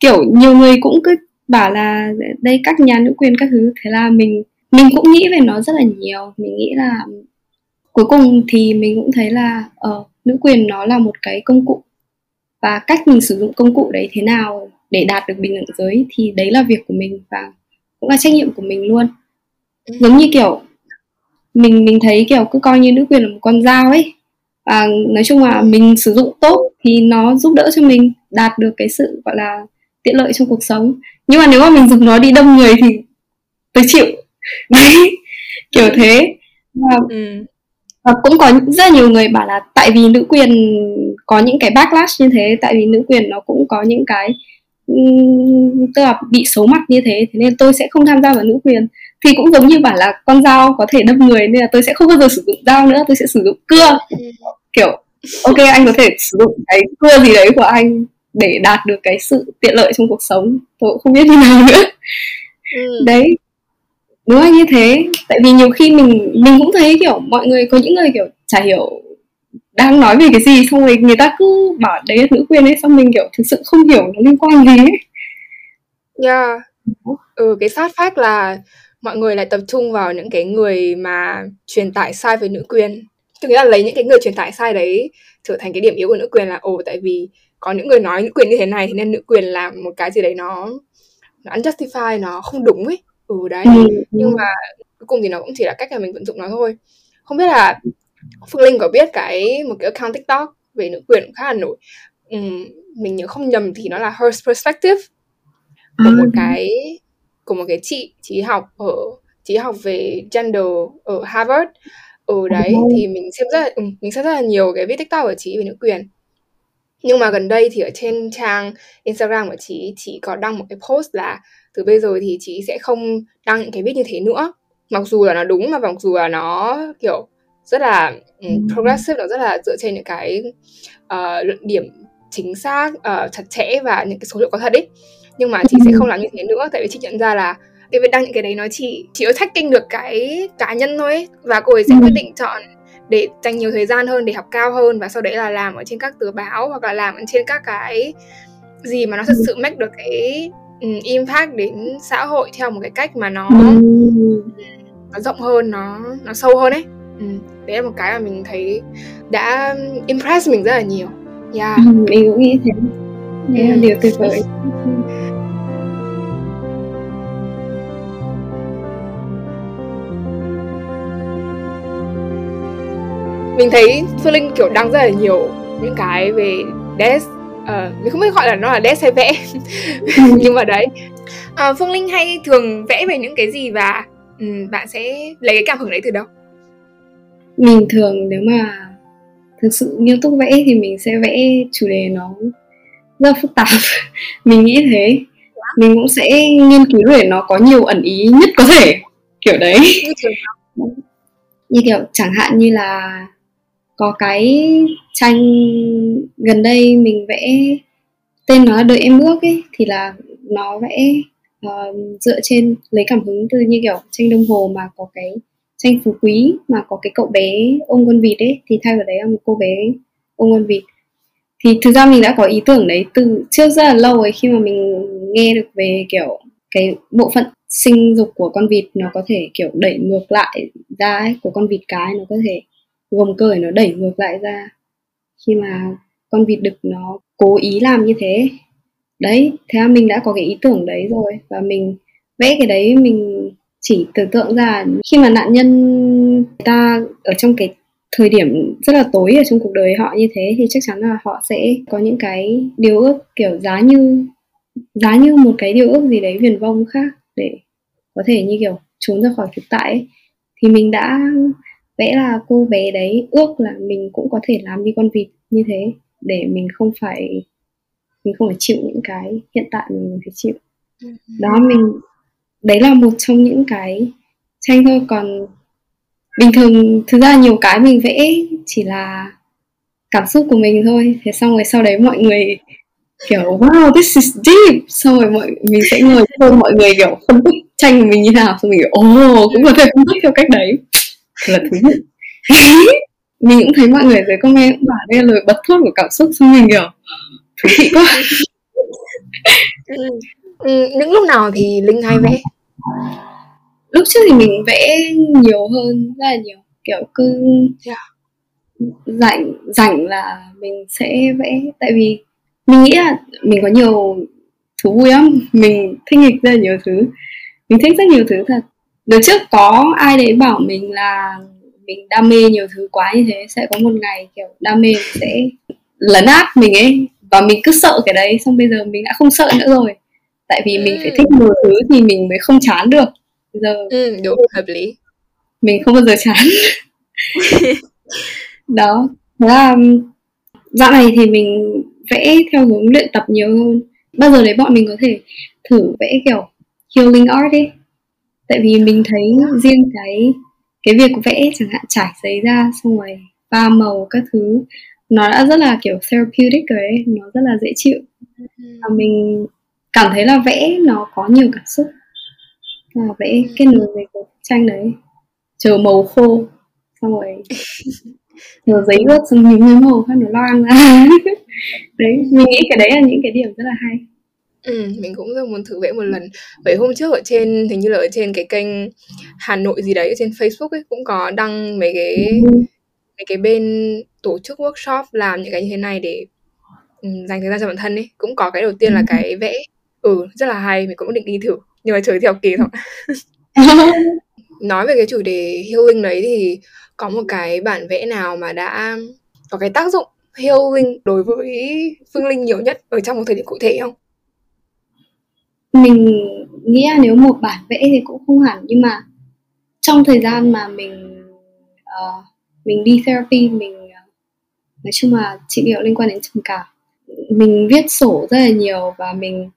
kiểu nhiều người cũng cứ bảo là đây các nhà nữ quyền các thứ thế là mình mình cũng nghĩ về nó rất là nhiều mình nghĩ là cuối cùng thì mình cũng thấy là ờ, nữ quyền nó là một cái công cụ và cách mình sử dụng công cụ đấy thế nào để đạt được bình đẳng giới thì đấy là việc của mình và cũng là trách nhiệm của mình luôn. Ừ. giống như kiểu mình mình thấy kiểu cứ coi như nữ quyền là một con dao ấy. Và nói chung là mình sử dụng tốt thì nó giúp đỡ cho mình đạt được cái sự gọi là tiện lợi trong cuộc sống. Nhưng mà nếu mà mình dùng nó đi đâm người thì tôi chịu. Đấy kiểu thế. Và, ừ. Và cũng có rất nhiều người bảo là tại vì nữ quyền có những cái backlash như thế tại vì nữ quyền nó cũng có những cái tức là bị xấu mặt như thế thế nên tôi sẽ không tham gia vào nữ quyền. Thì cũng giống như bảo là con dao có thể đâm người nên là tôi sẽ không bao giờ sử dụng dao nữa tôi sẽ sử dụng cưa. Kiểu ok anh có thể sử dụng cái cưa gì đấy của anh để đạt được cái sự tiện lợi trong cuộc sống tôi cũng không biết như nào nữa. Ừ. đấy đúng là như thế tại vì nhiều khi mình mình cũng thấy kiểu mọi người có những người kiểu chả hiểu đang nói về cái gì xong rồi người ta cứ bảo đấy là nữ quyền ấy xong mình kiểu thực sự không hiểu nó liên quan gì ấy Yeah. Ừ, cái sát fact là mọi người lại tập trung vào những cái người mà truyền tải sai về nữ quyền. Tức nghĩa là lấy những cái người truyền tải sai đấy trở thành cái điểm yếu của nữ quyền là ồ tại vì có những người nói nữ quyền như thế này thì nên nữ quyền là một cái gì đấy nó nó unjustified, nó không đúng ấy. Ừ đấy. ừ, Nhưng mà cuối cùng thì nó cũng chỉ là cách mà mình vận dụng nó thôi. Không biết là Phương Linh có biết cái một cái account TikTok về nữ quyền cũng khá là nổi. Ừm, mình nhớ không nhầm thì nó là Her Perspective của một cái của một cái chị chị học ở chị học về gender ở Harvard ở đấy Ồ. thì mình xem rất là ừ, mình xem rất là nhiều cái viết TikTok của chị về nữ quyền nhưng mà gần đây thì ở trên trang Instagram của chị chị có đăng một cái post là từ bây giờ thì chị sẽ không đăng những cái viết như thế nữa. Mặc dù là nó đúng mà mặc dù là nó kiểu rất là um, progressive nó rất là dựa trên những cái uh, luận điểm chính xác uh, chặt chẽ và những cái số liệu có thật ấy. Nhưng mà chị sẽ không làm như thế nữa tại vì chị nhận ra là cái việc đăng những cái đấy nó chỉ chỉ attacking được cái cá nhân thôi ấy. và cô ấy sẽ Ừ. quyết định chọn để dành nhiều thời gian hơn để học cao hơn và sau đấy là làm ở trên các tờ báo hoặc là làm ở trên các cái gì mà nó thật sự make được cái impact đến xã hội theo một cái cách mà nó Ừ. nó rộng hơn nó nó sâu hơn ấy ừ. đấy là một cái mà mình thấy đã impress mình rất là nhiều yeah Ừ, mình cũng nghĩ thế đấy là Ừ. điều tuyệt vời mình thấy Phương Linh kiểu đăng rất là nhiều những cái về desk Ờ, mình không biết gọi là nó là desk hay vẽ. Nhưng mà đấy. Ờ, Phương Linh hay thường vẽ về những cái gì và ừm, bạn sẽ lấy cái cảm hứng đấy từ đâu? Mình thường nếu mà thực sự nghiêm túc vẽ thì mình sẽ vẽ chủ đề nó rất là phức tạp. Mình nghĩ thế. Mình cũng sẽ nghiên cứu để nó có nhiều ẩn ý nhất có thể. Kiểu đấy. Như kiểu chẳng hạn như là có cái tranh gần đây mình vẽ tên nó là đợi em ước ấy thì là nó vẽ uh, dựa trên lấy cảm hứng từ như kiểu tranh đồng hồ mà có cái tranh phú quý mà có cái cậu bé ôm con vịt ấy thì thay vào đấy là một cô bé ôm con vịt. Thì thực ra mình đã có ý tưởng đấy từ trước rất là lâu rồi khi mà mình nghe được về kiểu cái bộ phận sinh dục của con vịt nó có thể kiểu đẩy ngược lại ra ấy, của con vịt cái nó có thể gồm cởi nó đẩy ngược lại ra khi mà con vịt đực nó cố ý làm như thế đấy, thế là mình đã có cái ý tưởng đấy rồi và mình vẽ cái đấy mình chỉ tưởng tượng ra khi mà nạn nhân ta ở trong cái thời điểm rất là tối ở trong cuộc đời họ như thế thì chắc chắn là họ sẽ có những cái điều ước kiểu giá như giá như một cái điều ước gì đấy viền vông khác để có thể như kiểu trốn ra khỏi thực tại ấy. thì mình đã vẽ là cô bé đấy ước là mình cũng có thể làm như con vịt như thế để mình không phải mình không phải chịu những cái hiện tại mình phải chịu. Đó mình đấy là một trong những cái tranh thôi. Còn bình thường thực ra nhiều cái mình vẽ chỉ là cảm xúc của mình thôi. Thế xong rồi sau đấy mọi người kiểu wow this is deep. Xong rồi mọi mình sẽ ngồi xem mọi người kiểu phân tích tranh của mình như nào. Xong mình kiểu ồ oh, cũng có thể phân tích theo cách đấy là thú vị mình cũng thấy mọi người dưới comment cũng bảo đây là lời bật thốt của cảm xúc xong mình kiểu thú vị quá. Ừ. Ừ, những lúc nào thì linh hay vẽ? Lúc trước thì mình vẽ nhiều hơn rất là nhiều. Kiểu cứ yeah. rảnh rảnh là mình sẽ vẽ. Tại vì mình nghĩ là mình có nhiều thú vui lắm. Mình thích nghịch rất là nhiều thứ. Mình thích rất nhiều thứ thật đợt trước có ai đấy bảo mình là mình đam mê nhiều thứ quá như thế sẽ có một ngày kiểu đam mê sẽ lấn át mình ấy và mình cứ sợ cái đấy xong bây giờ mình đã không sợ nữa rồi. Tại vì mình phải thích nhiều thứ thì mình mới không chán được. Bây giờ ừ, đúng hợp lý. mình không bao giờ chán. Đó thế là dạo này thì mình vẽ theo hướng luyện tập nhiều hơn. Bao giờ đấy bọn mình có thể thử vẽ kiểu healing art ấy tại vì mình thấy riêng cái cái việc vẽ chẳng hạn trải giấy ra xong rồi pha màu các thứ nó đã rất là kiểu therapeutic rồi ấy nó rất là dễ chịu. Và mình cảm thấy là vẽ nó có nhiều cảm xúc. Và vẽ kết nối với cái tranh đấy chờ màu khô xong rồi chờ giấy ướt xong những cái màu khác nó loang ra. Đấy mình nghĩ cái đấy là những cái điểm rất là hay Mình cũng rất muốn thử vẽ một lần. Vậy hôm trước ở trên hình như là ở trên cái kênh Hà Nội gì đấy ở trên Facebook ấy cũng có đăng mấy cái mấy cái bên tổ chức workshop làm những cái như thế này để dành thời gian cho bản thân ấy. Cũng có cái đầu tiên là cái vẽ. Ừ, rất là hay, mình cũng định đi thử. Nhưng mà trời theo kỳ thôi. Nói về cái chủ đề healing đấy thì có một cái bản vẽ nào mà đã có cái tác dụng healing đối với Phương Linh nhiều nhất ở trong một thời điểm cụ thể không? Mình nghĩ là nếu một bản vẽ thì cũng không hẳn nhưng mà trong thời gian mà mình uh, mình đi therapy mình ờ, nói chung là trị liệu liên quan đến trầm cảm. Mình viết sổ rất là nhiều và mình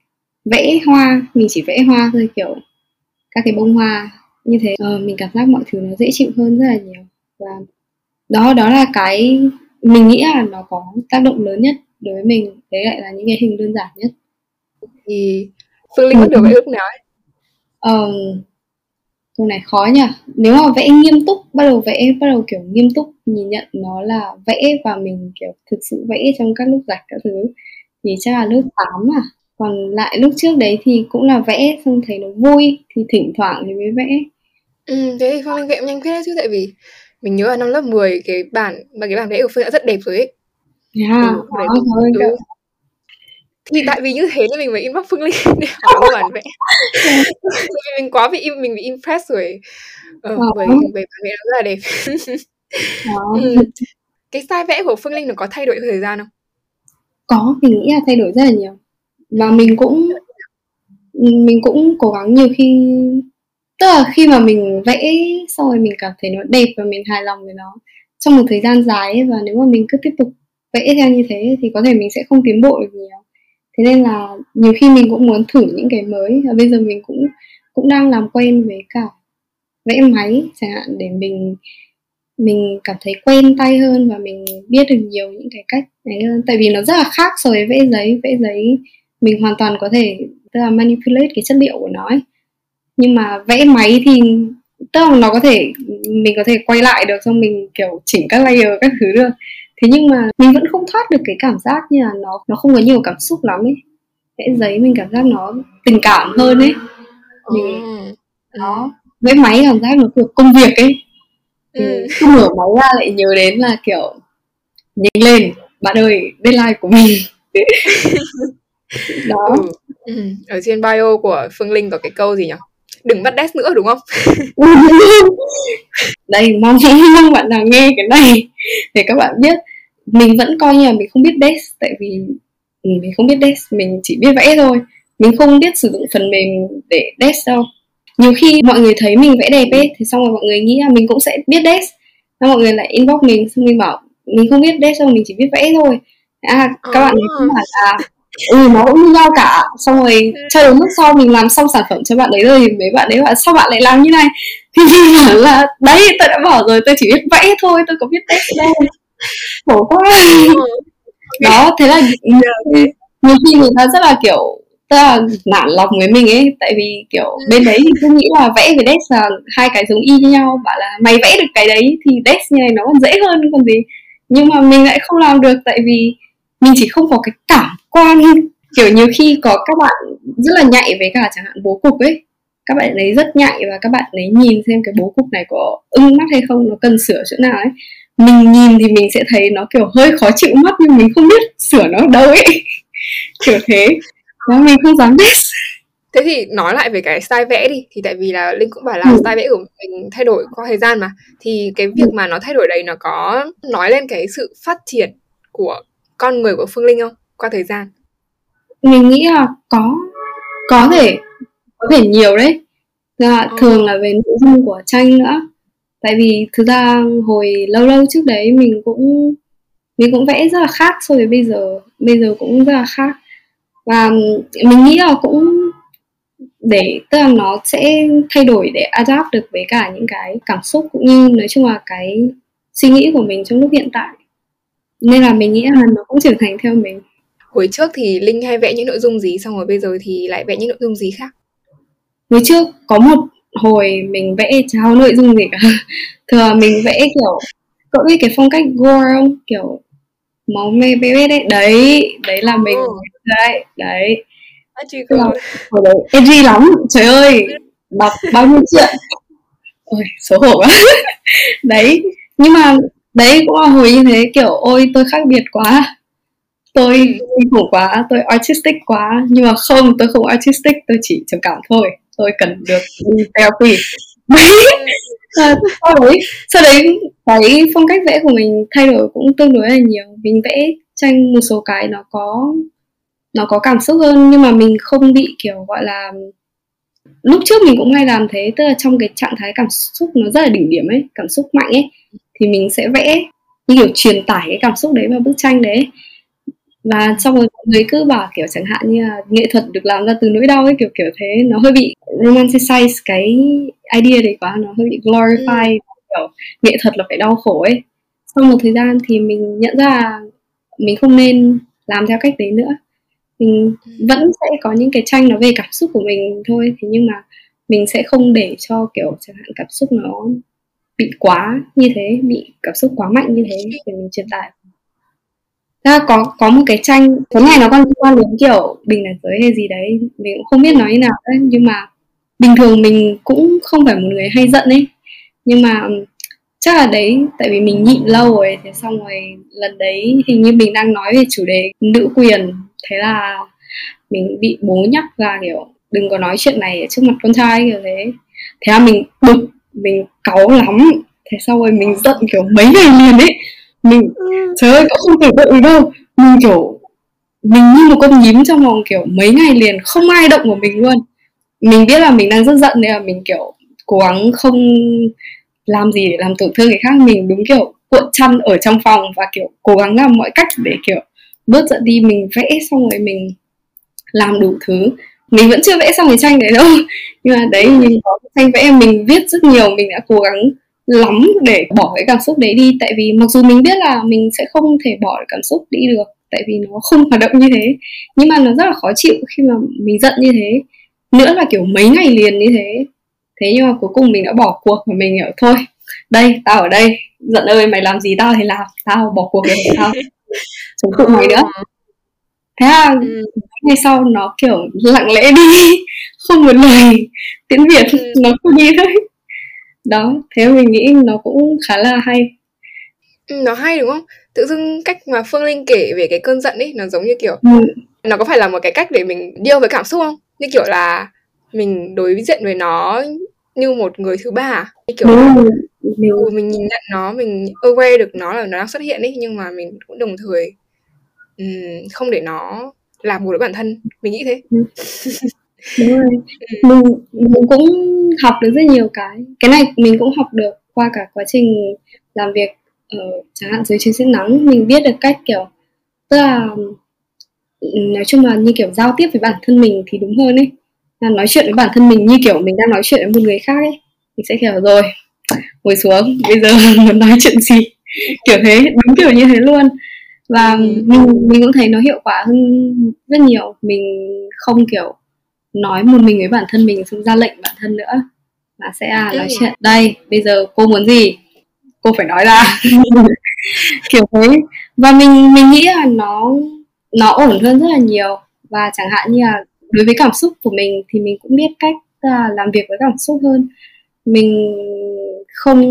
vẽ hoa mình chỉ vẽ hoa thôi kiểu các cái bông hoa như thế. Uh, mình cảm giác mọi thứ nó dễ chịu hơn rất là nhiều. Và đó đó là cái mình nghĩ là nó có tác động lớn nhất đối với mình. Đấy lại là những cái hình đơn giản nhất. Thì Phương Linh bắt đầu vẽ lúc nào ấy? Ờ, câu này khó nhỉ? Nếu mà vẽ nghiêm túc bắt đầu vẽ bắt đầu kiểu nghiêm túc nhìn nhận nó là vẽ và mình kiểu thực sự vẽ trong các lúc rảnh các thứ thì chắc là lớp 8 à. Còn lại lúc trước đấy thì cũng là vẽ xong thấy nó vui thì thỉnh thoảng thì mới vẽ. Ừ, thế thì Phương Linh vẽ nhanh phết chứ tại vì mình nhớ là năm lớp 10 cái bản mà cái bản vẽ của Phương đã rất đẹp rồi ấy. Yeah, ừ, đó, thôi, thì tại vì như thế nên mình mới inbox Phương Linh. Để hỏi một bản vẽ mình quá bị mình bị impress rồi. Ờ, bởi bởi bản vẽ nó rất là đẹp. Ừ. cái style vẽ của Phương Linh nó có thay đổi theo thời gian không? Có mình nghĩ là thay đổi rất là nhiều. Và mình cũng mình cũng cố gắng nhiều khi tức là khi mà mình vẽ xong rồi mình cảm thấy nó đẹp và mình hài lòng với nó trong một thời gian dài ấy, và nếu mà mình cứ tiếp tục vẽ theo như thế thì có thể mình sẽ không tiến bộ được nhiều thế nên là nhiều khi mình cũng muốn thử những cái mới, và bây giờ mình cũng cũng đang làm quen với cả vẽ máy, chẳng hạn, để mình mình cảm thấy quen tay hơn và mình biết được nhiều những cái cách đấy hơn. Tại vì nó rất là khác so với vẽ giấy. Vẽ giấy mình hoàn toàn có thể, tức là manipulate cái chất liệu của nó ấy. nhưng mà vẽ máy thì, tức là nó có thể, mình có thể quay lại được, xong mình kiểu chỉnh các layer các thứ được thế nhưng mà mình vẫn không thoát được cái cảm giác như là nó nó không có nhiều cảm xúc lắm ấy. Vẽ giấy mình cảm giác nó tình cảm hơn ấy. Mình nó vẽ máy cảm giác nó kiểu công việc ấy. Ừ. cứ mở máy ra lại nhớ đến là kiểu nhanh lên bạn ơi deadline của mình. Đó. Ừ. Ừ. ở trên bio của phương linh có cái câu gì nhỉ đừng bắt desk nữa đúng không? Đây mong mong bạn nào nghe cái này để các bạn biết. Mình vẫn coi như là mình không biết desk tại vì ừ, mình không biết desk mình chỉ biết vẽ thôi. Mình không biết sử dụng phần mềm để desk đâu. Nhiều khi mọi người thấy mình vẽ đẹp ấy thì xong rồi mọi người nghĩ là mình cũng sẽ biết desk xong mọi người lại inbox mình xong mình bảo mình không biết desk đâu mình chỉ biết vẽ thôi. À các bạn ấy cũng bảo là ừ nó cũng như nhau cả. Xong rồi cho đến lúc sau mình làm xong sản phẩm cho bạn đấy rồi thì mấy bạn đấy bảo sao bạn lại làm như này? Thì mình bảo là đấy tôi đã bảo rồi tôi chỉ biết vẽ thôi tôi có biết test đâu khổ quá. Đó thế là nhiều khi người ta rất là kiểu là nản lòng với mình ấy. Tại vì kiểu ừ. bên đấy thì cứ nghĩ là vẽ với desk là hai cái giống y như nhau. Bảo là mày vẽ được cái đấy thì desk như này nó còn dễ hơn còn gì. Nhưng mà mình lại không làm được tại vì mình chỉ không có cái cảm quan. Kiểu nhiều khi có các bạn rất là nhạy với cả chẳng hạn bố cục ấy. Các bạn ấy rất nhạy và các bạn ấy nhìn xem cái bố cục này có ưng mắt hay không nó cần sửa chỗ nào ấy. Mình nhìn thì mình sẽ thấy nó kiểu hơi khó chịu mắt nhưng mình không biết sửa nó đâu ấy. Kiểu thế. Đó mình không dám biết. Thế thì nói lại về cái style vẽ đi. Thì tại vì là linh cũng bảo là ừ. style vẽ của mình thay đổi qua thời gian mà. Thì cái việc ừ. mà nó thay đổi đấy nó có nói lên cái sự phát triển của con người của phương linh không? Qua thời gian. Mình nghĩ là có có thể có thể nhiều đấy. Là ừ. thường là về nội dung của tranh nữa. Tại vì thực ra hồi lâu lâu trước đấy mình cũng mình cũng vẽ rất là khác so với bây giờ. Bây giờ cũng rất là khác. Và mình nghĩ là cũng để tức là nó sẽ thay đổi để adapt được với cả những cái cảm xúc cũng như nói chung là cái suy nghĩ của mình trong lúc hiện tại nên là mình nghĩ là nó cũng trưởng thành theo mình. Hồi trước thì linh hay vẽ những nội dung gì xong rồi bây giờ thì lại vẽ những nội dung gì khác? Hồi trước có một hồi mình vẽ cháo nội dung gì cả. Thừa mình vẽ kiểu cậu biết cái phong cách gore không? Kiểu máu mê bê bê đấy. Đấy đấy là mình. Oh. đấy đấy. Hồi đấy edgy lắm. Trời ơi đọc bao nhiêu chuyện. Ôi xấu hổ quá. Đấy nhưng mà đấy cũng là hồi như thế kiểu ôi tôi khác biệt quá. Tôi kinh khủng quá tôi artistic quá. Nhưng mà không tôi không artistic tôi chỉ trầm cảm thôi. Tôi cần được đi therapy. Đấy. Sau đấy sau đấy cái phong cách vẽ của mình thay đổi cũng tương đối là nhiều. Mình vẽ tranh một số cái nó có nó có cảm xúc hơn. Nhưng mà mình không bị kiểu gọi là lúc trước mình cũng hay làm thế. Tức là trong cái trạng thái cảm xúc nó rất là đỉnh điểm ấy cảm xúc mạnh ấy thì mình sẽ vẽ như kiểu truyền tải cái cảm xúc đấy vào bức tranh đấy và xong rồi mọi người cứ bảo kiểu chẳng hạn như là nghệ thuật được làm ra từ nỗi đau ấy kiểu kiểu thế nó hơi bị romanticize cái idea đấy quá nó hơi bị glorify ừ. kiểu nghệ thuật là phải đau khổ ấy sau một thời gian thì mình nhận ra mình không nên làm theo cách đấy nữa mình ừ. vẫn sẽ có những cái tranh nó về cảm xúc của mình thôi thế nhưng mà mình sẽ không để cho kiểu chẳng hạn cảm xúc nó bị quá như thế bị cảm xúc quá mạnh như thế để mình truyền tải. Ra có có một cái tranh cái này nó còn liên quan đến kiểu bình đẳng giới hay gì đấy mình cũng không biết nói như nào đấy nhưng mà bình thường mình cũng không phải một người hay giận ấy. Nhưng mà chắc là đấy tại vì mình nhịn lâu rồi thế xong rồi lần đấy hình như mình đang nói về chủ đề nữ quyền thế là mình bị bố nhắc là kiểu đừng có nói chuyện này trước mặt con trai kiểu thế. Thế là mình bực mình cáu lắm. Thế sau rồi mình giận kiểu mấy ngày liền ấy. Mình ừ. trời ơi cậu không tưởng tượng đâu. Mình kiểu mình như một con nhím trong vòng kiểu mấy ngày liền không ai động vào mình luôn. Mình biết là mình đang rất giận nên là mình kiểu cố gắng không làm gì để làm tổn thương người khác. Mình đúng kiểu cuộn chăn ở trong phòng và kiểu cố gắng làm mọi cách để kiểu bớt giận đi. Mình vẽ xong rồi mình làm đủ thứ. Mình vẫn chưa vẽ xong cái tranh đấy đâu. Nhưng mà đấy mình có tranh vẽ mình viết rất nhiều mình đã cố gắng lắm để bỏ cái cảm xúc đấy đi. Tại vì mặc dù mình biết là mình sẽ không thể bỏ cảm xúc đi được tại vì nó không hoạt động như thế. Nhưng mà nó rất là khó chịu khi mà mình giận như thế. Nữa là kiểu mấy ngày liền như thế. Thế nhưng mà cuối cùng mình đã bỏ cuộc và mình hiểu thôi đây tao ở đây. Giận ơi mày làm gì tao thì làm. Tao bỏ cuộc rồi tao chống cự mày nữa thế là ừ. ngày sau nó kiểu lặng lẽ đi không một lời tiếng việt ừ. nó cứ đi thôi đó thế mình nghĩ nó cũng khá là hay ừ, nó hay đúng không tự dưng cách mà phương linh kể về cái cơn giận ấy nó giống như kiểu ừ. nó có phải là một cái cách để mình deal với cảm xúc không như kiểu là mình đối diện với nó như một người thứ ba à? như kiểu là, mình... Ừ, mình nhìn nhận nó mình aware được nó là nó đang xuất hiện ấy nhưng mà mình cũng đồng thời um, không để nó làm một đứa bản thân mình nghĩ thế. Ừ. đúng rồi. Mình, mình cũng học được rất nhiều cái. Cái này mình cũng học được qua cả quá trình làm việc ở chẳng hạn dưới chiến sĩ nắng mình biết được cách kiểu tức là nói chung là như kiểu giao tiếp với bản thân mình thì đúng hơn ấy. Là nói chuyện với bản thân mình như kiểu mình đang nói chuyện với một người khác ấy mình sẽ kiểu rồi ngồi xuống bây giờ muốn nói chuyện gì? Kiểu thế đúng kiểu như thế luôn và ừ. mình mình cũng thấy nó hiệu quả hơn rất nhiều. Mình không kiểu nói một mình với bản thân mình xong ra lệnh bản thân nữa. Mà sẽ à, nói chuyện đây bây giờ cô muốn gì? Cô phải nói ra. Kiểu thế. Và mình mình nghĩ là nó nó ổn hơn rất là nhiều. Và chẳng hạn như là đối với cảm xúc của mình thì mình cũng biết cách uh, làm việc với cảm xúc hơn. Mình không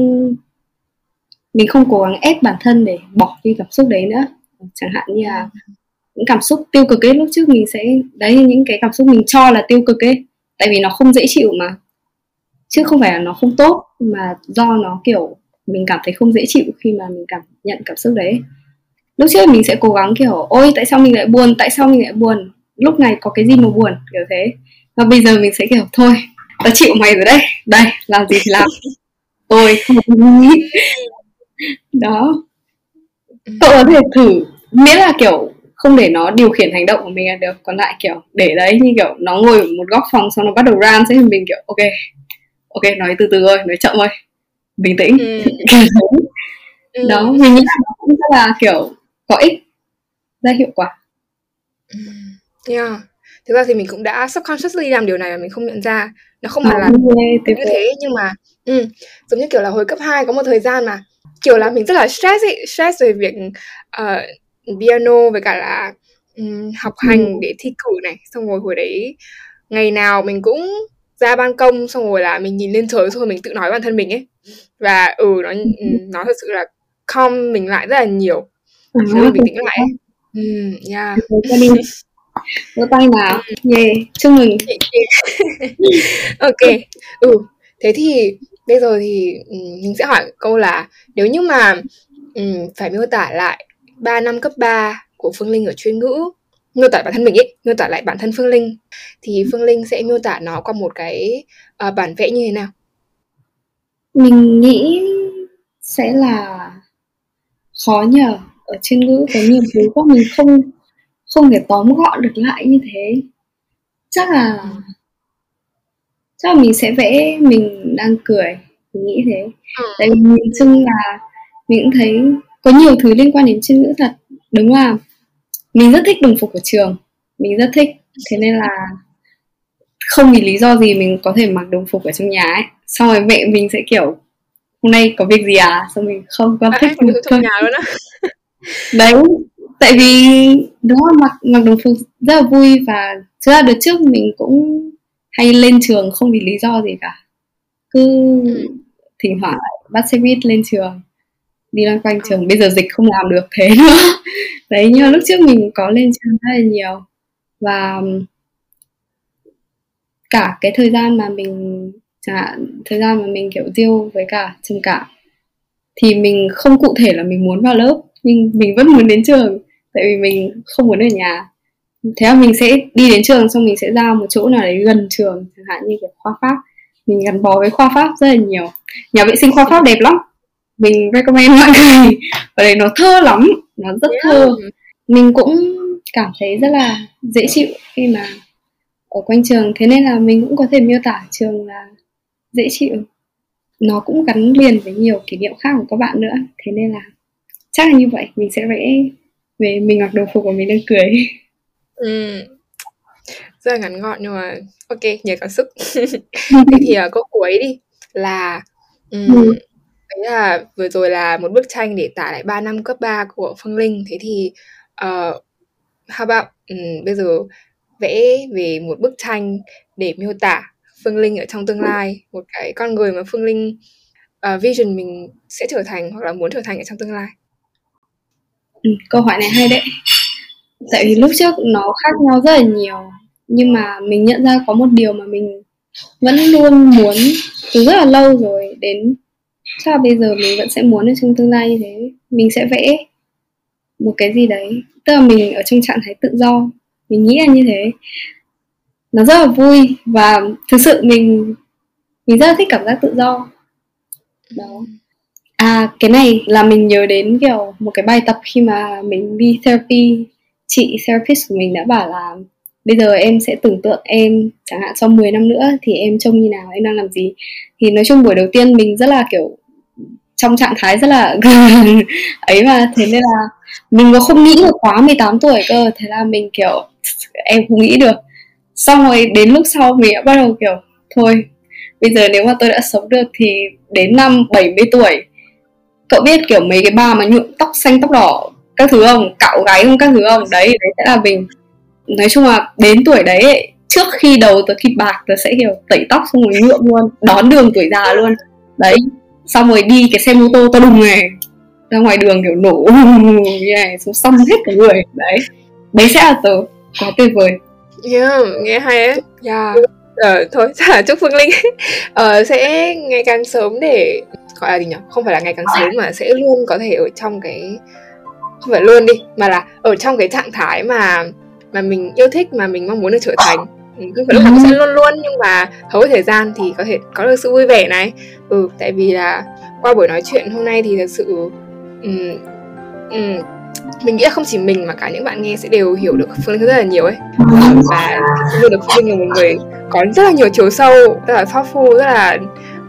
mình không cố gắng ép bản thân để bỏ đi cảm xúc đấy nữa chẳng hạn như là những cảm xúc tiêu cực ấy lúc trước mình sẽ đấy những cái cảm xúc mình cho là tiêu cực ấy. Tại vì nó không dễ chịu mà. Chứ không phải là nó không tốt mà do nó kiểu mình cảm thấy không dễ chịu khi mà mình cảm nhận cảm xúc đấy. Lúc trước mình sẽ cố gắng kiểu ôi tại sao mình lại buồn? Tại sao mình lại buồn? Lúc này có cái gì mà buồn? Kiểu thế. Và bây giờ mình sẽ kiểu thôi tao chịu mày rồi đấy. Đây làm gì thì làm. Tôi không nghĩ đó cậu có thể thử miễn là kiểu không để nó điều khiển hành động của mình là được. Còn lại kiểu để đấy như kiểu nó ngồi ở một góc phòng xong nó bắt đầu ran sẽ mình kiểu ok ok nói từ từ thôi nói chậm thôi. Bình tĩnh. Ừ. ừ. đó mình nghĩ là nó cũng rất là kiểu có ích rất hiệu quả. Ừ. yeah thực ra thì mình cũng đã subconsciously làm điều này mà mình không nhận ra. Nó không hẳn là như thế nhưng mà ừ, giống như kiểu là hồi cấp 2 có một thời gian mà kiểu là mình rất là stress ấy stress về việc uh, piano với cả là um, học hành ừ. để thi cử này. Xong rồi hồi đấy ngày nào mình cũng ra ban công xong rồi là mình nhìn lên trời xong rồi mình tự nói bản thân mình ấy. Và ừ nó ừ, nó thật sự là calm mình lại rất là nhiều. À, mình bình tĩnh lại ừ yeah vỗ tay nào yeah chúc mừng. Ok. Ừ thế thì bây giờ thì ừ, mình sẽ hỏi câu là nếu như mà um, phải miêu tả lại 3 năm cấp 3 của Phương Linh ở chuyên ngữ miêu tả bản thân mình ấy miêu tả lại bản thân Phương Linh thì Phương Linh sẽ miêu tả nó qua một cái uh, bản vẽ như thế nào? Mình nghĩ sẽ là khó nhờ ở chuyên ngữ có nhiều thứ quá mình không không thể tóm gọn được lại như thế. Chắc là chắc là mình sẽ vẽ mình đang cười. Mình nghĩ thế. Ừ. tại vì nhìn chung là mình cũng thấy có nhiều thứ liên quan đến chuyên ngữ thật. Đúng là mình rất thích đồng phục của trường. Mình rất thích. Thế nên là không vì lý do gì mình có thể mặc đồng phục ở trong nhà ấy. Xong rồi mẹ mình sẽ kiểu hôm nay có việc gì à? Xong mình không con à, thích mình trong nhà luôn á. Đấy. Tại vì đó mặc mặc đồng phục rất là vui và thực ra đợt trước mình cũng hay lên trường không vì lý do gì cả. Cứ ừ. thỉnh thoảng bắt xe buýt lên trường đi loanh quanh trường. Ừ. bây giờ dịch không làm được thế nữa. Đấy nhưng mà lúc trước mình có lên trường rất là nhiều. Và cả cái thời gian mà mình chẳng hạn thời gian mà mình kiểu tiêu với cả trầm cảm thì mình không cụ thể là mình muốn vào lớp nhưng mình vẫn muốn đến trường. Tại vì mình không muốn ở nhà thế là mình sẽ đi đến trường xong mình sẽ ra một chỗ nào đấy gần trường chẳng hạn như kiểu khoa pháp. Mình gắn bó với khoa pháp rất là nhiều. Nhà vệ sinh khoa pháp đẹp lắm. Mình recommend mọi người. Ở đây nó thơ lắm. Nó rất thơ. Mình cũng cảm thấy rất là dễ chịu khi mà ở quanh trường. Thế nên là mình cũng có thể miêu tả trường là dễ chịu. Nó cũng gắn liền với nhiều kỷ niệm khác của các bạn nữa. Thế nên là chắc là như vậy. Mình sẽ vẽ về mình mặc đồ phục của mình đang cười ừ. rất là ngắn gọn nhưng mà ok nhiều cảm xúc thế thì uh, câu cuối đi là um, ừ. Thế là vừa rồi là một bức tranh để tả lại 3 năm cấp 3 của Phương Linh. Thế thì uh, how about um, bây giờ vẽ về một bức tranh để miêu tả Phương Linh ở trong tương lai, một cái con người mà Phương Linh uh, vision mình sẽ trở thành hoặc là muốn trở thành ở trong tương lai. Ừ, câu hỏi này hay đấy. Tại vì lúc trước nó khác nhau rất là nhiều. Nhưng mà mình nhận ra có một điều mà mình vẫn luôn muốn từ rất là lâu rồi, đến chắc là bây giờ mình vẫn sẽ muốn ở trong tương lai như thế. Mình sẽ vẽ một cái gì đấy. Tức là mình ở trong trạng thái tự do. Mình nghĩ là như thế. Nó rất là vui và thực sự mình mình rất là thích cảm giác tự do. Đó. À cái này là mình nhớ đến kiểu một cái bài tập khi mà mình đi therapy chị therapist của mình đã bảo là bây giờ em sẽ tưởng tượng em chẳng hạn sau 10 năm nữa thì em trông như nào, em đang làm gì. Thì nói chung buổi đầu tiên mình rất là kiểu trong trạng thái rất là ấy mà. Thế nên là mình có không nghĩ được quá 18 tuổi cơ, thế là mình kiểu em không nghĩ được. Xong rồi đến lúc sau mình đã bắt đầu kiểu, thôi, bây giờ nếu mà tôi đã sống được thì đến năm 70 tuổi, cậu biết kiểu mấy cái bà mà nhuộm tóc xanh tóc đỏ các thứ không cạo gáy không các thứ không. Đấy đấy sẽ là mình. Nói chung là đến tuổi đấy ấy, trước khi đầu tớ kịp bạc tớ sẽ kiểu tẩy tóc xong rồi nhuộm luôn đón đường tuổi già luôn. Đấy xong rồi đi cái xe mô tô to đùng này ra ngoài đường kiểu nổ như này xong xong hết cả người. Đấy đấy sẽ là tớ. Quá tuyệt vời. Yeah nghe hay ấy. Yeah ờ, thôi là chúc phương linh. Ờ, sẽ ngày càng sớm để gọi là gì nhỉ không phải là ngày càng sớm mà sẽ luôn có thể ở trong cái không phải luôn đi mà là ở trong cái trạng thái mà mà mình yêu thích mà mình mong muốn được trở thành. Ừ, không phải lúc nào cũng sẽ luôn luôn nhưng mà hầu hết thời gian thì có thể có được sự vui vẻ này. Ừ tại vì là qua buổi nói chuyện hôm nay thì thật sự um, um, mình nghĩ là không chỉ mình mà cả những bạn nghe sẽ đều hiểu được phương rất là nhiều ấy. Và luôn được phương là một người có rất là nhiều chiều sâu rất là thoughtful rất là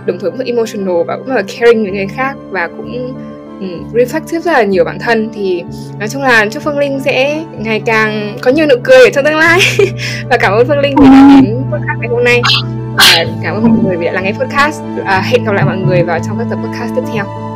đồng thời cũng rất emotional và cũng rất là caring với người khác và cũng Ừ, um, reflective rất là nhiều bản thân thì nói chung là chúc Phương Linh sẽ ngày càng có nhiều nụ cười ở trong tương lai. Và cảm ơn Phương Linh vì đã đến podcast ngày hôm nay. Và cảm ơn mọi người vì đã lắng nghe podcast. À, hẹn gặp lại mọi người vào trong các tập podcast tiếp theo.